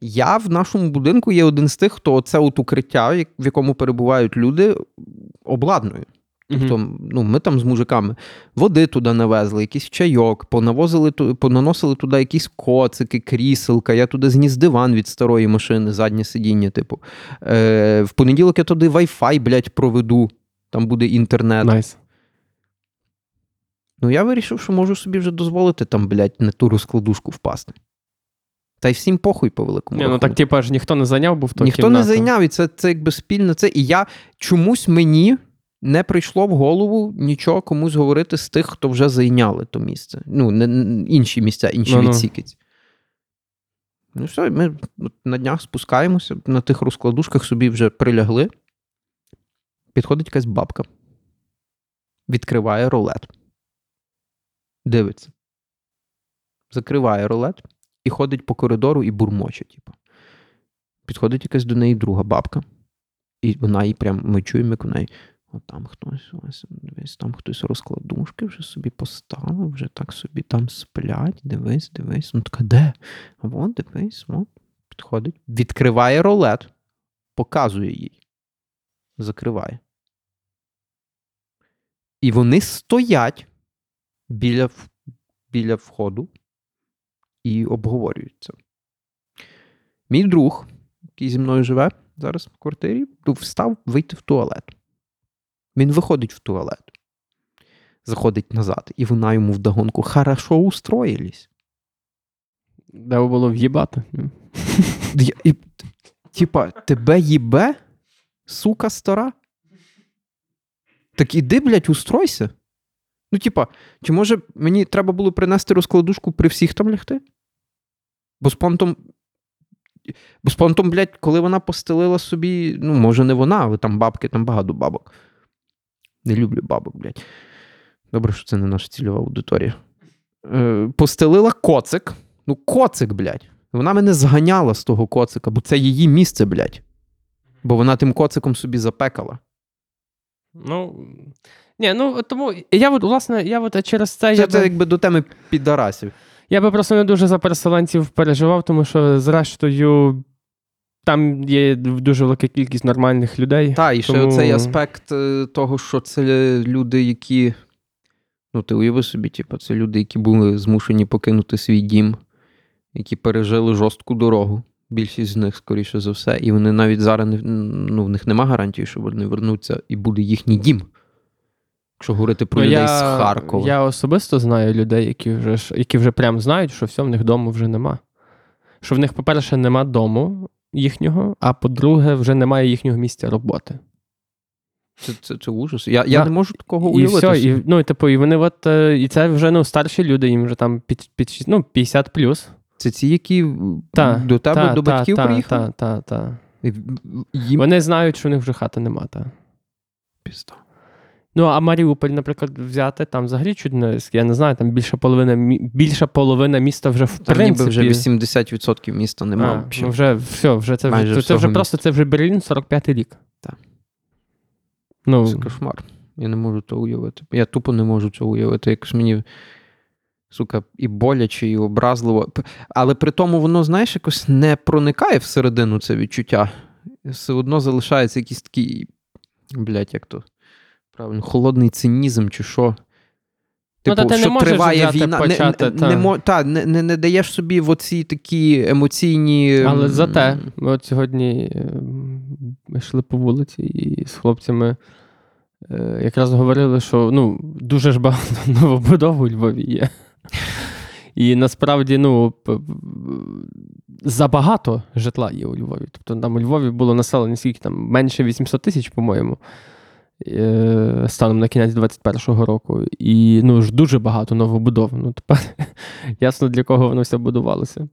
Я в нашому будинку є один з тих, хто це от укриття, в якому перебувають люди, обладнує. Тобто, ну, ми там з мужиками води туди навезли, якийсь чайок, понавозили, понаносили туди якісь коцики, кріселка. Я туди зніс диван від старої машини, заднє сидіння, типу. Е, в понеділок я туди Wi-Fi, блядь, проведу. Там буде інтернет. Nice. Ну, я вирішив, що можу собі вже дозволити там, блядь, на ту розкладушку впасти. Та й всім похуй по великому. Ні, ну так, типа ж ніхто не зайняв був то Ніхто кімнату. не зайняв, і це, це якби спільне це. І я чомусь мені не прийшло в голову нічого комусь говорити з тих, хто вже зайняли то місце. Ну, не, інші місця, інші Ну-ну. відсіки. Ну, все, ми на днях спускаємося, на тих розкладушках собі вже прилягли. Підходить якась бабка. Відкриває рулет. Дивиться. Закриває рулет і ходить по коридору і бурмоче, типу. Підходить якась до неї друга бабка, і вона їй прям, ми чуємо, як у неї. От там хтось, ось, дивись, там хтось розкладушки вже собі поставив, вже так собі там сплять, дивись, дивись. Ну така, де? А дивись, от. Підходить, відкриває ролет, показує їй, закриває. І вони стоять біля, біля входу і обговорюють це. Мій друг, який зі мною живе зараз в квартирі, встав вийти в туалет. Він виходить в туалет. заходить назад, і вона йому вдогонку хорошо устроїлись. Де було в'їбати. Типа, тебе їбе, сука стара? Так іди, блядь, устройся. Ну, типа, чи може мені треба було принести розкладушку при всіх там лягти? Бо з понтом. Бо з понтом, блядь, коли вона постелила собі, ну, може, не вона, але там бабки, там багато бабок. Не люблю бабок, блядь. Добре, що це не наша цільова аудиторія. Е, постелила коцик. Ну, коцик, блядь. Вона мене зганяла з того коцика, бо це її місце, блядь. Бо вона тим коциком собі запекала. Ну. Ні, ну тому я от, власне, я от через це, Це, я, це би, якби до теми підарасів. я би просто не дуже за переселенців переживав, тому що, зрештою, там є дуже велика кількість нормальних людей. Та, і ще Тому- оцей аспект е, того, що це люди, які. Ну, ти уяви собі, типу, це люди, які були змушені покинути свій дім, які пережили жорстку дорогу. Більшість з них, скоріше за все, і вони навіть зараз не, ну, в них нема гарантії, що вони вернуться і буде їхній дім. Якщо говорити про Ну, людей я, з Харкова. Я особисто знаю людей, які вже, які вже прям знають, що все, в них дому вже нема. Що в них, по-перше, нема дому їхнього, а по-друге, вже немає їхнього місця роботи. Це, це, це ужас. Я, я Да. не можу такого І уявити. все, і, ну, і, типу, і вони от, е, і це вже ну, старші люди, їм вже там під, під ну, 50 плюс. Це ці, які Та, до тебе, та, до та, батьків та, приїхали? Та, та, та. І Їм Вони знають, що у них вже хати нема. Та. пізда. Ну, а Маріуполь, наприклад, взяти, там взагалі чуть не, я не знаю, там більша половина, більша половина міста вже в Там принципі. ніби вже 80% міста А, немає. ну вже все, вже це, Майже це, це вже всього просто це вже Берлін 45-й рік. Так. Ну, Це кошмар. Я не можу того уявити. Я тупо не можу цього уявити. Якось мені, сука, і боляче, і образливо. Але при тому воно, знаєш, якось не проникає всередину це відчуття. Все одно залишається якийсь такий, блядь, як то правильно, холодний цинізм чи що. Ну, та ти не що можеш триває взяти, війна, почати, не, та. не, та, не, не, не даєш собі в оці такі емоційні. але зате, ми от сьогодні е, ми йшли по вулиці і з хлопцями е, якраз говорили, що ну, дуже ж багато новобудов у Львові є. І насправді, ну, забагато житла є у Львові. Тобто там у Львові було населення скільки там менше 800 тисяч, по-моєму, станом на кінець 21-го року. І ну, ж дуже багато новобудов. Ну, тепер ясно, для кого воно все будувалося.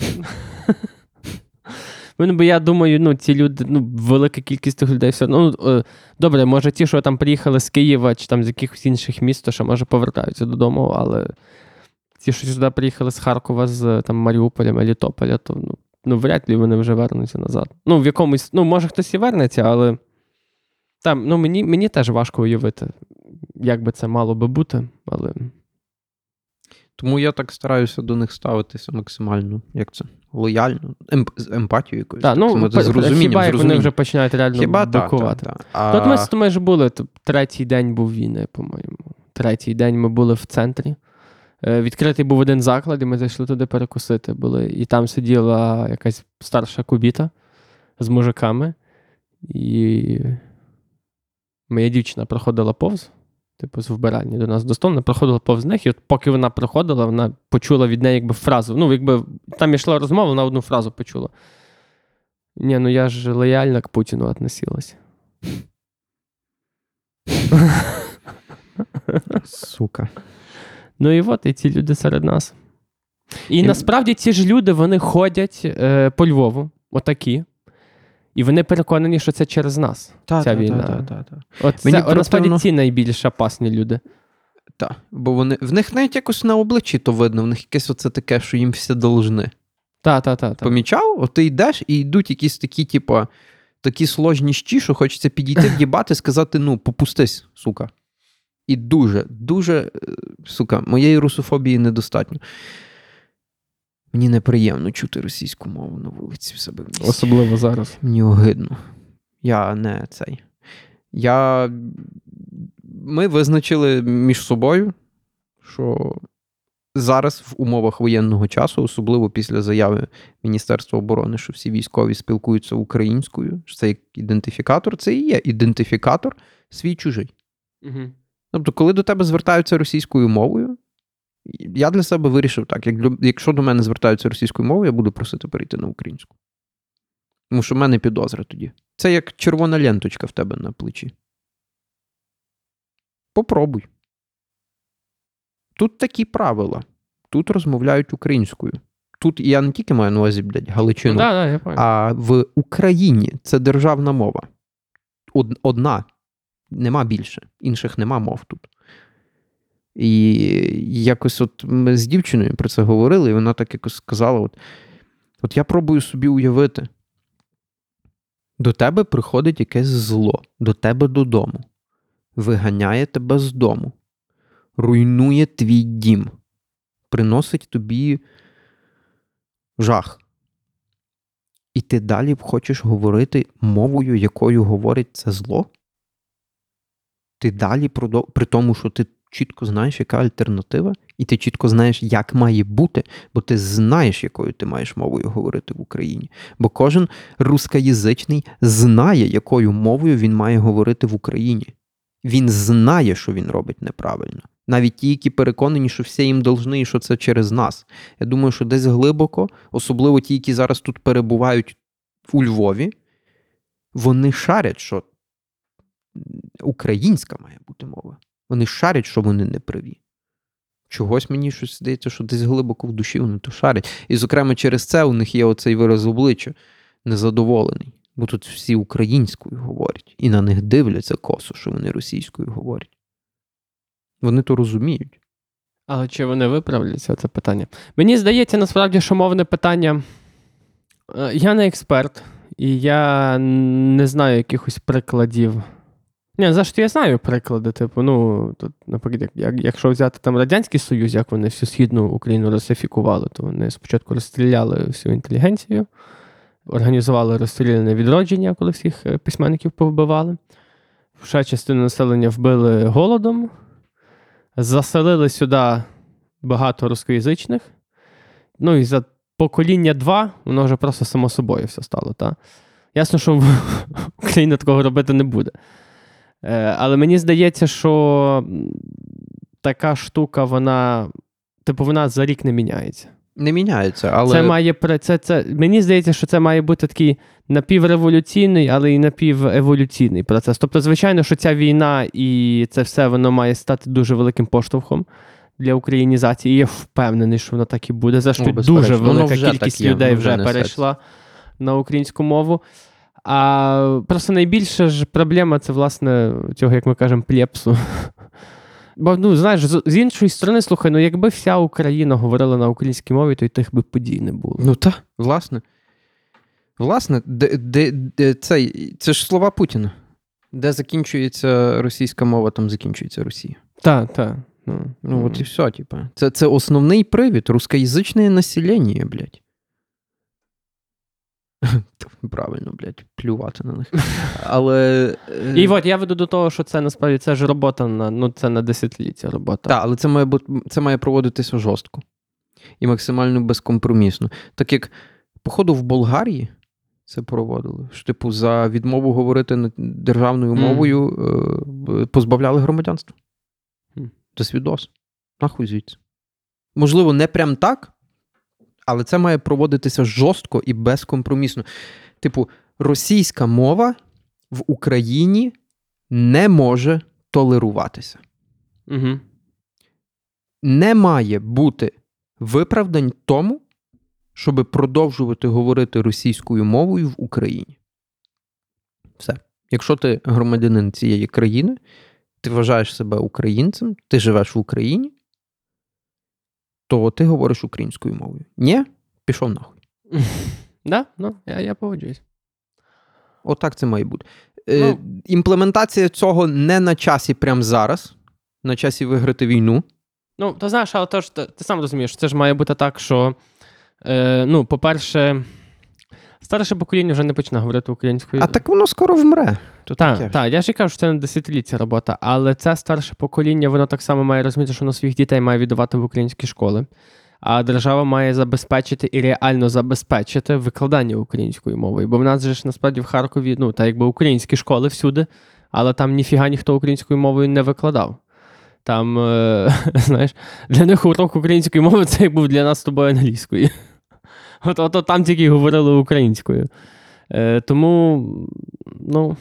Ну, бо я думаю, ну, ці люди, ну, велика кількість тих людей все. Ну, е, добре, може, ті, що там приїхали з Києва чи там з якихось інших міст, то ще може повертаються додому, але ті, що сюди приїхали з Харкова, з там, Маріуполя, Мелітополя, то ну, ну, вряд ли вони вже вернуться назад. Ну, в якомусь, ну, може, хтось і вернеться, але там, ну, мені, мені теж важко уявити, як би це мало би бути, але. Тому я так стараюся до них ставитися максимально, як це, лояльно, емп- з емпатією якоюсь. Так, ну, Це з розумінням, хіба як вони вже починають реально Хіба так, бикувати. так, так. Ну, А, От ми, ми ж були, то третій день був війни, по-моєму. Третій день ми були в центрі. Е, Відкритий був один заклад, і ми зайшли туди перекусити. Були. І там сиділа якась старша кубіта з мужиками. І моя дівчина проходила повз, типу, з вбиральні до нас до столу, вона проходила повз них, і от поки вона проходила, вона почула від неї якби фразу. Ну, якби там йшла розмова, вона одну фразу почула. Ні, ну я ж лояльно к Путіну относилась. Сука. Ну і от, і ці люди серед нас. І, І- насправді ці ж люди вони ходять е, по Львову, отакі. І вони переконані, що це через нас. Та, ця та, війна. та, та, та. От Мені це, от, насправді противно- ці найбільш опасні люди. Та. Бо вони, в них навіть якось на обличчі то видно, в них якесь оце таке, що їм все должны. Та, та, та, та. Помічав? От ти йдеш і йдуть якісь такі, типу, такі сложні щі, що хочеться підійти, в'їбати, сказати: ну, попустись, сука. І дуже, дуже, е, сука, моєї русофобії недостатньо. Мені неприємно чути російську мову на вулиці в себе в місті. Особливо зараз. Мені огидно. Я не цей. Я... Ми визначили між собою, що зараз в умовах воєнного часу, особливо після заяви Міністерства оборони, що всі військові спілкуються українською, що це як ідентифікатор, це і є ідентифікатор свій чужий. Угу. Тобто, коли до тебе звертаються російською мовою, я для себе вирішив так: як, якщо до мене звертаються російською мовою, я буду просити перейти на українську. Тому що в мене підозра тоді. Це як червона ленточка в тебе на плечі. Попробуй. Тут такі правила. Тут розмовляють українською. Тут я не тільки маю на увазі, блядь, Галичину, Ну, да, да, я а в Україні це державна мова. Одна. Нема більше. Інших нема мов тут. І якось от ми з дівчиною про це говорили, і вона так якось сказала: от, от я пробую собі уявити. До тебе приходить якесь зло, до тебе додому, виганяє тебе з дому, руйнує твій дім, приносить тобі жах. І ти далі хочеш говорити мовою, якою говорить це зло? Ти далі при тому, що ти чітко знаєш, яка альтернатива, і ти чітко знаєш, як має бути, бо ти знаєш, якою ти маєш мовою говорити в Україні. Бо кожен рускоязичний знає, якою мовою він має говорити в Україні. Він знає, що він робить неправильно. Навіть ті, які переконані, що всі їм должны, і що це через нас. Я думаю, що десь глибоко, особливо ті, які зараз тут перебувають у Львові, вони шарять, що українська має бути мова. Вони шарять, що вони не праві. Чогось мені щось здається, що десь глибоко в душі вони то шарять. І, зокрема, через це у них є оцей вираз обличчя незадоволений. Бо тут всі українською говорять, і на них дивляться косо, що вони російською говорять. Вони то розуміють. Але чи вони виправляться, це питання. Мені здається, насправді, що мовне питання. е, Я не експерт, і я не знаю якихось прикладів. Ні, за що я знаю приклади, типу, ну, тут, наприклад, як, як- якщо взяти там Радянський Союз, як вони всю східну Україну русифікували, то вони спочатку розстріляли всю інтелігенцію, організували розстріляне відродження, коли всіх е, письменників повбивали. Ще частину населення вбили голодом, заселили сюди багато рускоязичних. Ну і за покоління два воно вже просто само собою все стало. Та? Ясно, що Україна такого робити не буде. Е, але мені здається, що така штука, вона, типу, вона за рік не міняється. Не міняється, але Це має це, це, мені здається, що це має бути такий напівреволюційний, але і напівеволюційний процес. Тобто, звичайно, що ця війна і це все воно має стати дуже великим поштовхом для українізації. І я впевнений, що воно так і буде. За що Ну, дуже велика кількість є, людей вже вже несеться. перейшла на українську мову. А просто найбільша ж проблема це, власне, цього, як ми кажемо, плєпсу. Бо, ну, знаєш, з, іншої сторони, слухай, ну якби вся Україна говорила на українській мові, то й тих би подій не було. Ну так, власне. Власне, де, де, де, це, це ж слова Путіна. Де закінчується російська мова, там закінчується Росія. Так, так. Ну, Ну, от і все, типа. Це, це основний привід. Рускоязичне населення, блядь. Правильно, блядь, плювати на них. Але. е, І от я веду до того, що це насправді це ж робота на ну це на десятиліття робота. Так, але це має це має проводитися жорстко і максимально безкомпромісно. Так як, походу, в Болгарії це проводили. Що, типу, за відмову говорити державною мовою е, позбавляли громадянства. Мгм. Це свідос. Нахуй звідси. Можливо, не прям так, але це має проводитися жорстко і безкомпромісно. Типу, російська мова в Україні не може толеруватися Угу. не має бути виправдань тому, щоб продовжувати говорити російською мовою в Україні. Все. Якщо ти громадянин цієї країни, ти вважаєш себе українцем, ти живеш в Україні, то ти говориш українською мовою. Ні, пішов нахуй. Да? Ну, я, я погоджуюсь. Отак це має бути. Е, Ну. імплементація цього не на часі прямо зараз, на часі виграти війну. Ну, то знаєш, але то ж, ти, ти сам розумієш, це ж має бути так, що, е, ну, по-перше, старше покоління вже не почне говорити українською. А так воно скоро вмре. Так, ж. так, я ж і кажу, що це не десятиліття робота, але це старше покоління, воно так само має розуміти, що воно своїх дітей має віддавати в українські школи. А держава має забезпечити і реально забезпечити викладання українською мовою. Бо в нас же ж насправді в Харкові, ну, та якби українські школи всюди, але там ніфіга ніхто українською мовою не викладав. Там, е, знаєш, для них урок української мови це як був для нас з тобою англійської. От, от, от там тільки говорили українською. Е, тому, ну.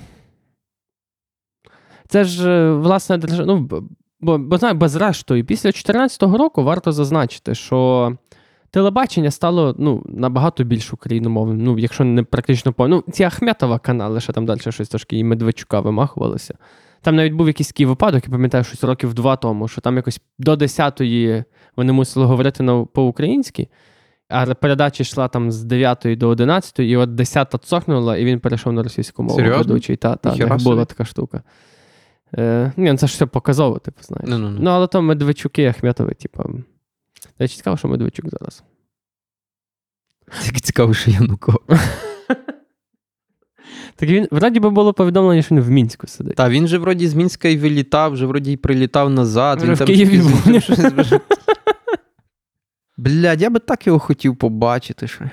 Це ж, е, власне, держава. Ну, бо, бо знаю, безрештою, після 2014 року варто зазначити, що телебачення стало ну, набагато більш україномовним. Ну, якщо не практично по. Ну, ці Ахметова канали, ще там далі щось трошки і Медведчука вимахувалися. Там навіть був якийсь такий випадок, я пам'ятаю, щось років два тому, що там якось до 10-ї вони мусили говорити по-українськи, а передача йшла там з 9 до 11, і от 10 цокнула, і він перейшов на російську мову. Серйозно? ведучий. Та, та, Ніхера так була собі. така штука. Е, ні, ну це ж все показово, типу, знаєш. Ну-ну-ну. Ну, але то Медведчуки, Ахметови, типу. Речі, цікаво, що Медведчук зараз. Тільки цікаво, що Януко. Так він, вроді би було повідомлення, що він в Мінську сидить. Та він же вроді з Мінська і вилітав, вже вроді і прилітав назад. Вже він в там Києві щось- був. щось Блядь, я би так його хотів побачити ще.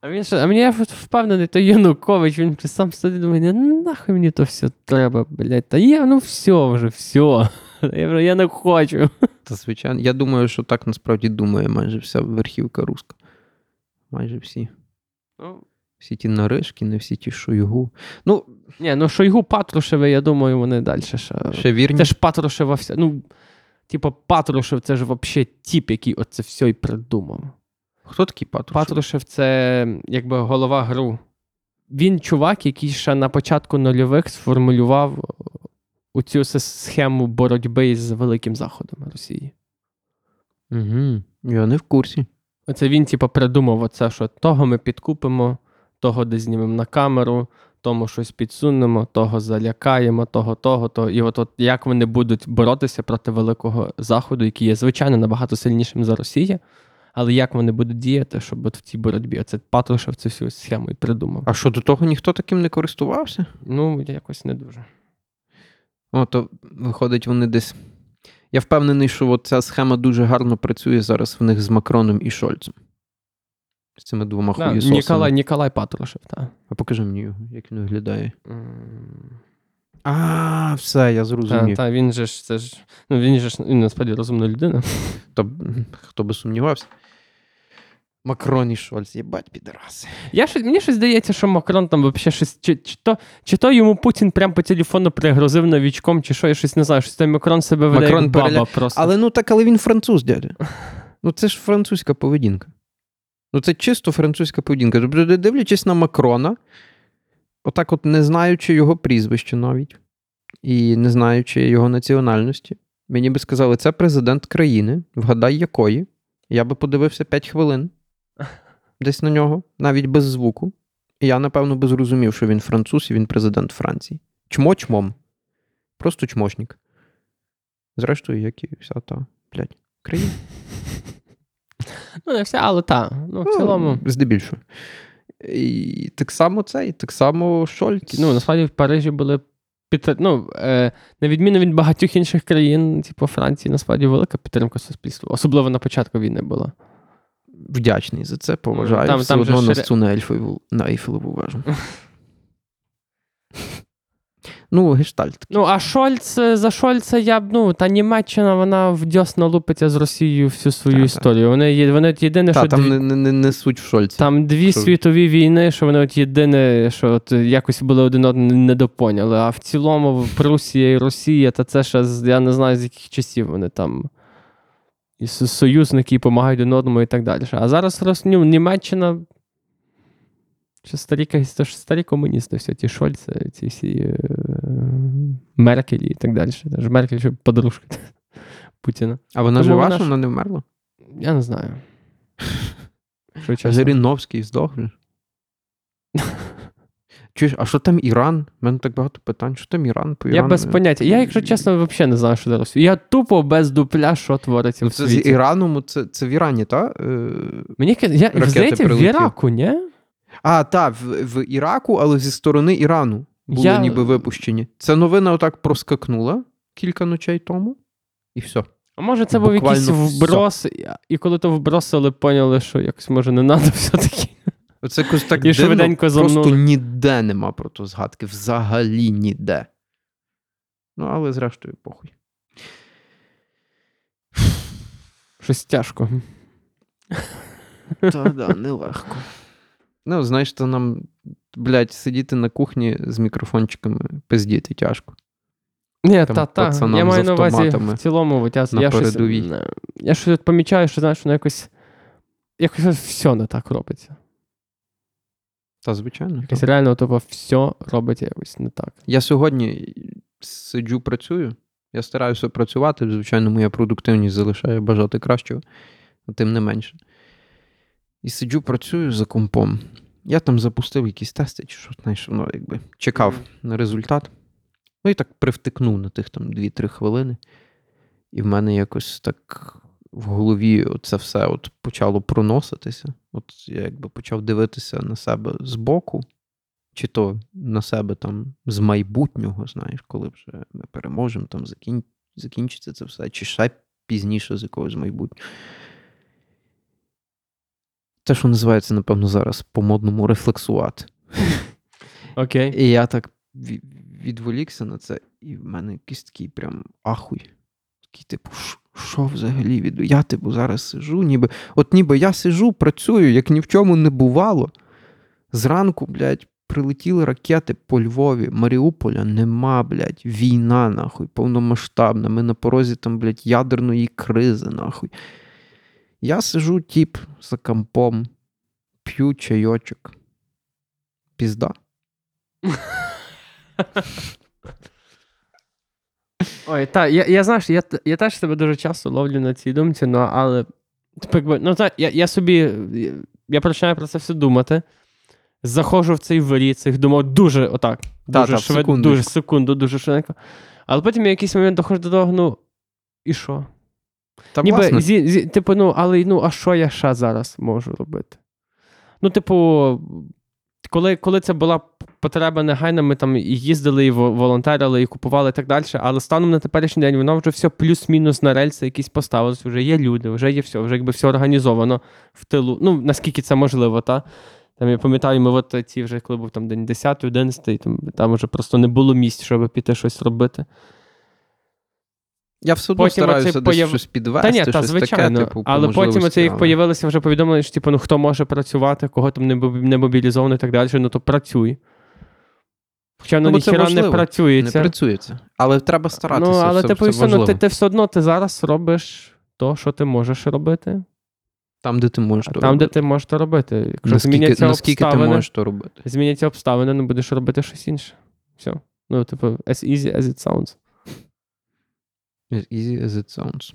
А він що, а мені я впевнений, то Янукович, він сам сидить, думає, «Ну, нахуй мені то все треба, блядь. Та є, ну все вже, все. Я, вже- я не хочу. Та звичайно, я думаю, що так насправді думає майже вся верхівка руска. Майже всі. Ну, Всі ті наришки, не всі ті Шойгу. Ну, ні, ну Шойгу Патрушеве, я думаю, вони далі ще. ще вірні. Це ж Патрушева вся. Ну, типу, Патрушев це ж взагалі тіп, який оце все і придумав. Хто такий Патрушев? Патрушев це якби голова ГРУ. Він чувак, який ще на початку нульових сформулював у цю схему боротьби з Великим Заходом Росії. Угу. Я не в курсі. Оце він, типу, придумав оце, що того ми підкупимо, того де знімемо на камеру, тому щось підсунемо, того залякаємо, того, того, того. І от, от як вони будуть боротися проти Великого Заходу, який є, звичайно, набагато сильнішим за Росію, але як вони будуть діяти, щоб от в цій боротьбі? Оце Патрушев цю всю схему і придумав. А що до того ніхто таким не користувався? Ну, якось не дуже. О, то виходить, вони десь. Я впевнений, що от ця схема дуже гарно працює зараз в них з Макроном і Шольцем. З цими двома Да, хуєсосами. Ніколай, Ніколай Патрушев, так. А покажи мені його, як він виглядає. А, все, я Та, зрозумів. та, він же ж це ж. Ну, він же ж він насправді розумна людина. То, хто би сумнівався? Макрон і Шольц, єбать, підраси. Я щось, мені щось здається, що Макрон там взагалі щось. Чи, чи, то, чи то йому Путін прямо по телефону пригрозив новічком, чи що, я щось не знаю, щось той Макрон себе веде Макрон як баба переля- просто. Але ну так, але він француз, дядя. Ну це ж французька поведінка. Ну це чисто французька поведінка. Тобто, дивлячись на Макрона, отак, от не знаючи його прізвища навіть, і не знаючи його національності, мені би сказали, це президент країни, вгадай якої. Я би подивився 5 хвилин десь на нього, навіть без звуку. І я, напевно, би зрозумів, що він француз і він президент Франції. Чмо чмом. Просто чмошник. Зрештою, як і вся та, блядь, країна. Ну, не все, але так. Ну, в цілому. Ну, здебільшого. І так само це, і так само Шольц. Ну, насправді в Парижі були під, ну, е, на відміну від багатьох інших країн, типу Франції, насправді велика підтримка суспільства. Особливо на початку війни була. Вдячний за це, поважаю. Там- Все там одно ж ре- на Ейфелеву, на Ейфелеву вежу. Ну, гештальт. Ну, а Шольц, е, за Шольца я б, ну, та Німеччина, вона вдясно лупиться з Росією всю свою Та, історію. Вони, вони от єдине, Та, що там дві- не, не, не, не суть в Шольці. Там дві Що? світові війни, що вони от єдине, що от якось були один одного недопоняли. А в цілому Прусія і Росія, та це ще я не знаю, з яких часів вони там. І союзники і допомагають один одному і так далі. А зараз ну, Німеччина. Що старі, це ж старі комуністи, всі ті Шольци, ці всі е, Меркелі і так далі. Та ж Меркель, що подружка Путіна. А вона Тому жива, вона що вона не вмерла? Я не знаю. Чесно. Жириновський здох. Чуєш, а що там Іран? У мене так багато питань. Що там Іран? По Я без поняття. Я, якщо чесно, взагалі не знаю, що зараз. Я тупо без дупля, що твориться Ну, в це з світі. Іраном, це, це в Ірані, так? Е... Мені я, здається, в. Іраку, ні? А, так, в, в Іраку, але зі сторони Ірану були Я- ніби випущені. Ця новина отак проскакнула кілька ночей тому, і все. А може, це був Буквально якийсь все. вброс, і коли то вбросили, поняли, що якось може не треба все-таки. Оце якось так І дивно, просто ніде нема про то згадки. Взагалі ніде. Ну, але зрештою, похуй. Щось тяжко. Та да, нелегко. Ну, знаєш, то нам, блядь, сидіти на кухні з мікрофончиками пиздіти тяжко. Ні, Там та, та. Я маю на увазі в цілому витяз. Я щось, я щось помічаю, що знаєш, воно якось. Якось все не так робиться. Та, звичайно. Якось так. реально тупо все робиться якось не так. Я сьогодні сиджу, працюю. Я стараюся працювати. Звичайно, моя продуктивність залишає бажати кращого, тим не менше. І сиджу, працюю за компом. Я там запустив якісь тести, чи що, знаєш, ну, якби чекав на результат. Ну і так привтикнув на тих там 2-3 хвилини. І в мене якось так в голові це все от почало проноситися. От я якби почав дивитися на себе збоку, чи то на себе там з майбутнього, знаєш, коли вже ми переможемо, там закін... закінчиться це все, чи ще пізніше з якогось майбутнього. Те, що називається, напевно, зараз по-модному рефлексувати. Окей. І я так відволікся на це, і в мене якийсь такий прям ахуй. Такий, типу, що взагалі від... Я, типу, зараз сижу, ніби. От ніби я сижу, працюю, як ні в чому не бувало. Зранку, блядь, прилетіли ракети по Львові, Маріуполя нема, блядь, війна, нахуй, повномасштабна. Ми на порозі там, блядь, ядерної кризи, нахуй. Я сижу, тіп, за компом, п'ю чайочок. Пізда. Ой, та, я, я знаєш, я, я теж себе дуже часто ловлю на цій думці, ну, але типу, якби, ну, та, я, я собі я- я починаю про це все думати. Заходжу в цей вирій цих думок дуже отак. Дуже та, швидко, дуже секунду, дуже швидко. Але потім я якийсь момент доходжу до того, ну, і що? Та, Ніби, власне, зі, зі, типу, ну, але ну, а що я ще зараз можу робити? Ну, типу, коли, коли це була потреба негайна, ми там і їздили, і волонтерили, і купували і так далі. Але станом на теперішній день воно вже все плюс-мінус на рельси якісь поставилось. Вже є люди, вже є все, вже якби все організовано в тилу. Ну, наскільки це можливо, та? Там я пам'ятаю, ми от ці вже, коли був там день 10, 11, там, там вже просто не було місць, щоб піти щось робити. Я все одно Потім стараюся десь появ- щось підвести, Та ні, та щось звичайно. таке, типу, але потім оце але- появилося вже повідомлення, що типу, ну хто може працювати, кого там не, мобілізовано і так далі, ну то працюй. Хоча воно Ну, це ніхіра не важливо. Не працюється. працюється. Але треба старатися. ну, але все, типу, все ну, ти, ти все одно ти зараз робиш то, що ти можеш робити, Там, де ти можеш а то там, де ти можеш то робити. Якщо наскільки, зміняться наскільки ти можеш то робити. зміняться обставини, ну будеш робити щось інше. Все. Ну, типу, as easy as it sounds. As easy as it sounds.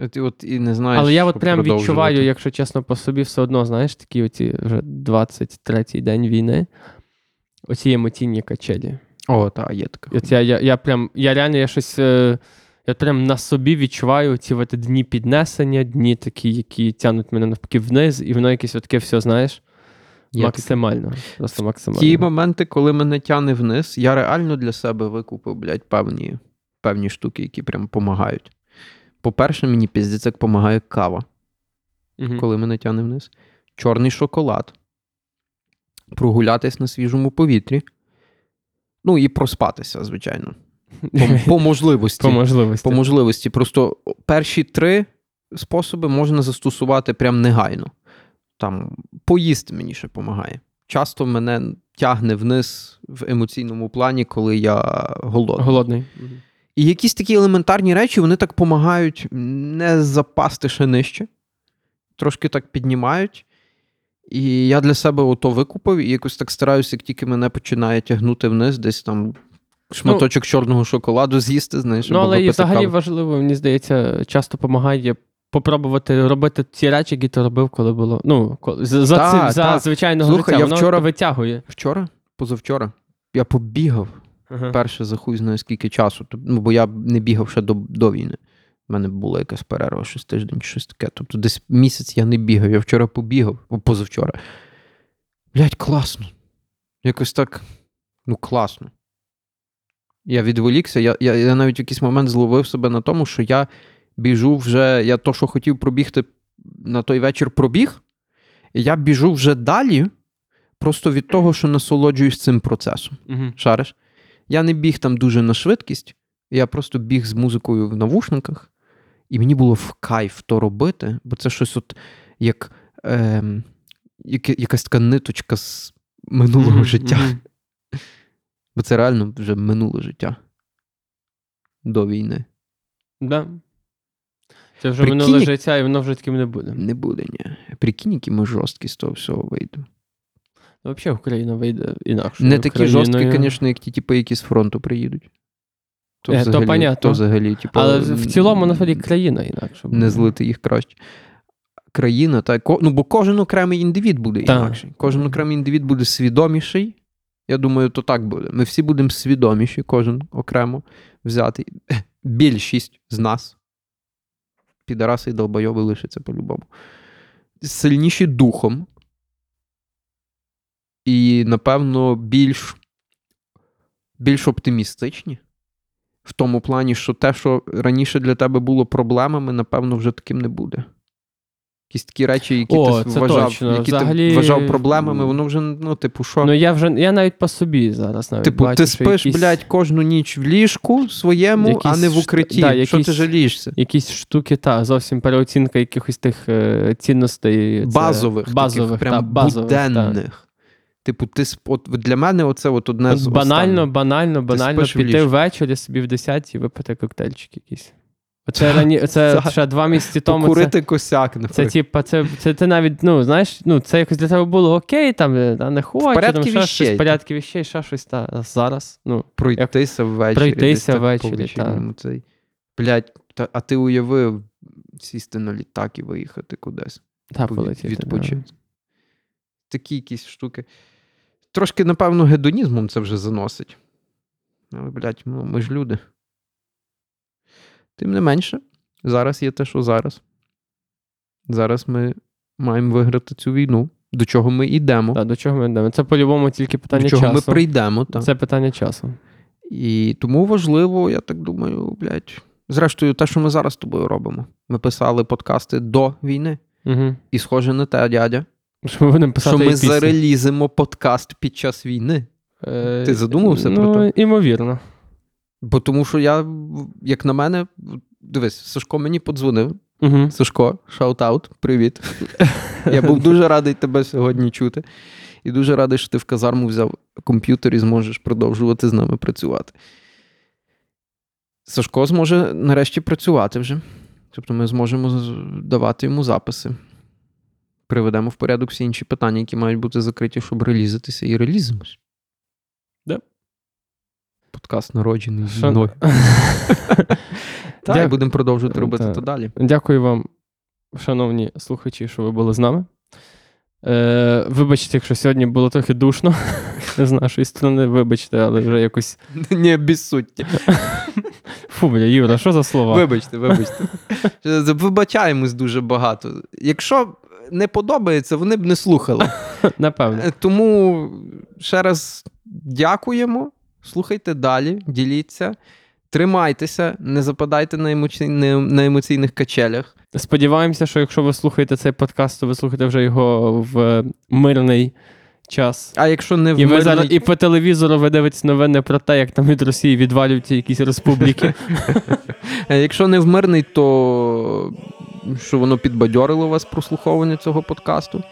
От, от і не знаєш, Але я от прям відчуваю, якщо чесно, по собі все одно, знаєш, такі оці вже 23-й день війни, оці емоційні качелі. О, так, є таке. І От я, я, я прям, я реально я щось. е, Я прям на собі відчуваю ці от дні піднесення, дні такі, які тягнуть мене навпаки вниз, і воно якесь таке все, знаєш, Є максимально. Просто максимально. Ті моменти, коли мене тяне вниз, я реально для себе викупив, блядь, певні, певні штуки, які прям допомагають. По-перше, мені піздець як допомагає кава. Мгм. коли мене тягне вниз. Чорний шоколад. Прогулятись на свіжому повітрі. Ну і проспатися, звичайно. По, по можливості. По можливості. По можливості. Просто перші три способи можна застосувати прям негайно. Там поїсти мені ще допомагає. Часто мене тягне вниз в емоційному плані, коли я голодний. Голодний. І якісь такі елементарні речі, вони так допомагають не запасти ще нижче, трошки так піднімають. І я для себе ото викупив і якось так стараюся, як тільки мене починає тягнути вниз, десь там шматочок чорного шоколаду з'їсти, знаєш, Ну, але і взагалі важливо, мені здається, часто допомагає попробувати робити ті речі, які ти робив, коли було. Ну, коли, за, за, Так, цим- за звичайного Слухай, життя. я Воно вчора- витягує. Вчора, позавчора, я побігав Ага. перше за хуй знає скільки часу. Ну, бо я не бігав ще до, до війни. У мене була якась перерва, щось тиждень, щось таке. Тобто десь місяць я не бігав. Я вчора побігав, о, позавчора. Блять, класно. Якось так. Ну, класно. Я відволікся. Я, я, я навіть в якийсь момент зловив себе на тому, що я біжу вже. Я то, що хотів пробігти на той вечір, пробіг. І я біжу вже далі, просто від того, що насолоджуюсь цим процесом. Мгм. Шариш? Я не біг там дуже на швидкість, я просто біг з музикою в навушниках І мені було в кайф то робити, бо це щось от як, е, як якась така ниточка з минулого Мгм, життя. мгм. Бо це реально вже минуле життя до війни. Да. Це вже Прикинь, минуле життя, і воно вже таким не буде. Не буде, ні. Прикинь, які ми жорсткі з того всього вийдемо. Ну, Взагалі Україна вийде інакше. Не такі жорсткі, звісно, як ті, типу, які з фронту приїдуть. То, Е, то понятно. то взагалі, типу, Але в цілому, насправді, країна інакше. буде. не злити їх краще. Країна, та, ну, бо кожен окремий індивід буде Так. інакший. Кожен окремий індивід буде свідоміший. Я думаю, то так буде. Ми всі будемо свідоміші, кожен окремо взяти. Більшість з нас. Підараси і долбойоби лишаться по-любому. Сильніші духом. І, напевно, більш, більш оптимістичні. В тому плані, що те, що раніше для тебе було проблемами, напевно, вже таким не буде. Якісь такі речі, які О, ти вважав, точно. які Взагалі- ти вважав проблемами, воно вже, ну, типу, що? Ну я вже я навіть по собі зараз навіть типу, бачу, ти спиш, якісь, блядь, кожну ніч в ліжку своєму, а не в укритті. да, Що ти жалієшся? якісь штуки, та зовсім переоцінка якихось тих е, цінностей. це- Базових, базових, таких, прям та, базових, та. Типу, ти от для мене оце от одне з банально, останніх. банально, банально піти ввечері собі в 10 і випити коктейльчик якийсь. Оце рані, це ще два місяці тому. Це, Покурити косяк, це, наприклад. типа, це, це ти навіть, ну, знаєш, ну, це якось для тебе було окей, там, е, та, не хочу, там, ще щось, в порядку віщей, ще щось, та, зараз, ну, пройтися ввечері. пройтися ввечері, вечірньому цей. Блядь, та, а ти уявив сісти на літак і виїхати кудись. та, полетіти. да. Такі якісь штуки. Трошки, напевно, гедонізмом це вже заносить. Але, блядь, ну, ми ж люди. Тим не менше, зараз є те, що зараз. Зараз ми маємо виграти цю війну, до чого ми йдемо, Та, до чого ми йдемо? Це по-любому тільки питання до чого часу. ми прийдемо. Та. Це питання часу. І тому важливо, я так думаю, блядь. Зрештою, те, що ми зараз з тобою робимо. Ми писали подкасти до війни. Угу. І схоже на те, дядя, Що ми будемо писати що ми пісні. зарелізимо подкаст під час війни. Е, Ти задумався ну, про то? Імовірно. Бо тому що я, як на мене, дивись, Сашко мені подзвонив. Угу. Сашко, шаут-аут, привіт. Я був дуже радий тебе сьогодні чути. І дуже радий, що ти в казарму взяв комп'ютер і зможеш продовжувати з нами працювати. Сашко зможе нарешті працювати вже. Тобто ми зможемо давати йому записи. Приведемо в порядок всі інші питання, які мають бути закриті, щоб релізитися, і релізимось. Да. Подкаст народжений Що- мною. Так, будемо продовжувати робити то далі. Дякую вам, шановні слухачі, що ви були з нами. Е, вибачте, якщо сьогодні було трохи душно з нашої сторони, вибачте, але вже якось. Не без. Фу, бля, Юра, що за слова? Вибачте, вибачте. Вибачаємось дуже багато. Якщо не подобається, вони б не слухали. Напевно. Е, Тому ще раз дякуємо. Слухайте далі, діліться, тримайтеся, не западайте на, емоці... на емоційних качелях. Сподіваємося, що якщо ви слухаєте цей подкаст, то ви слухаєте вже його в мирний час. А якщо не в І ви мирний- зараз і по телевізору ви дивитесь новини про те, як там від Росії відвалюються якісь республіки. Якщо не в мирний, то що воно підбадьорило вас прослуховування цього подкасту.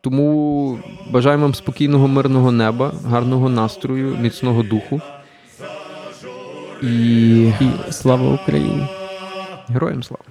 Тому бажаємо вам спокійного, мирного неба, гарного настрою, міцного духу. І І слава Україні! героям слава!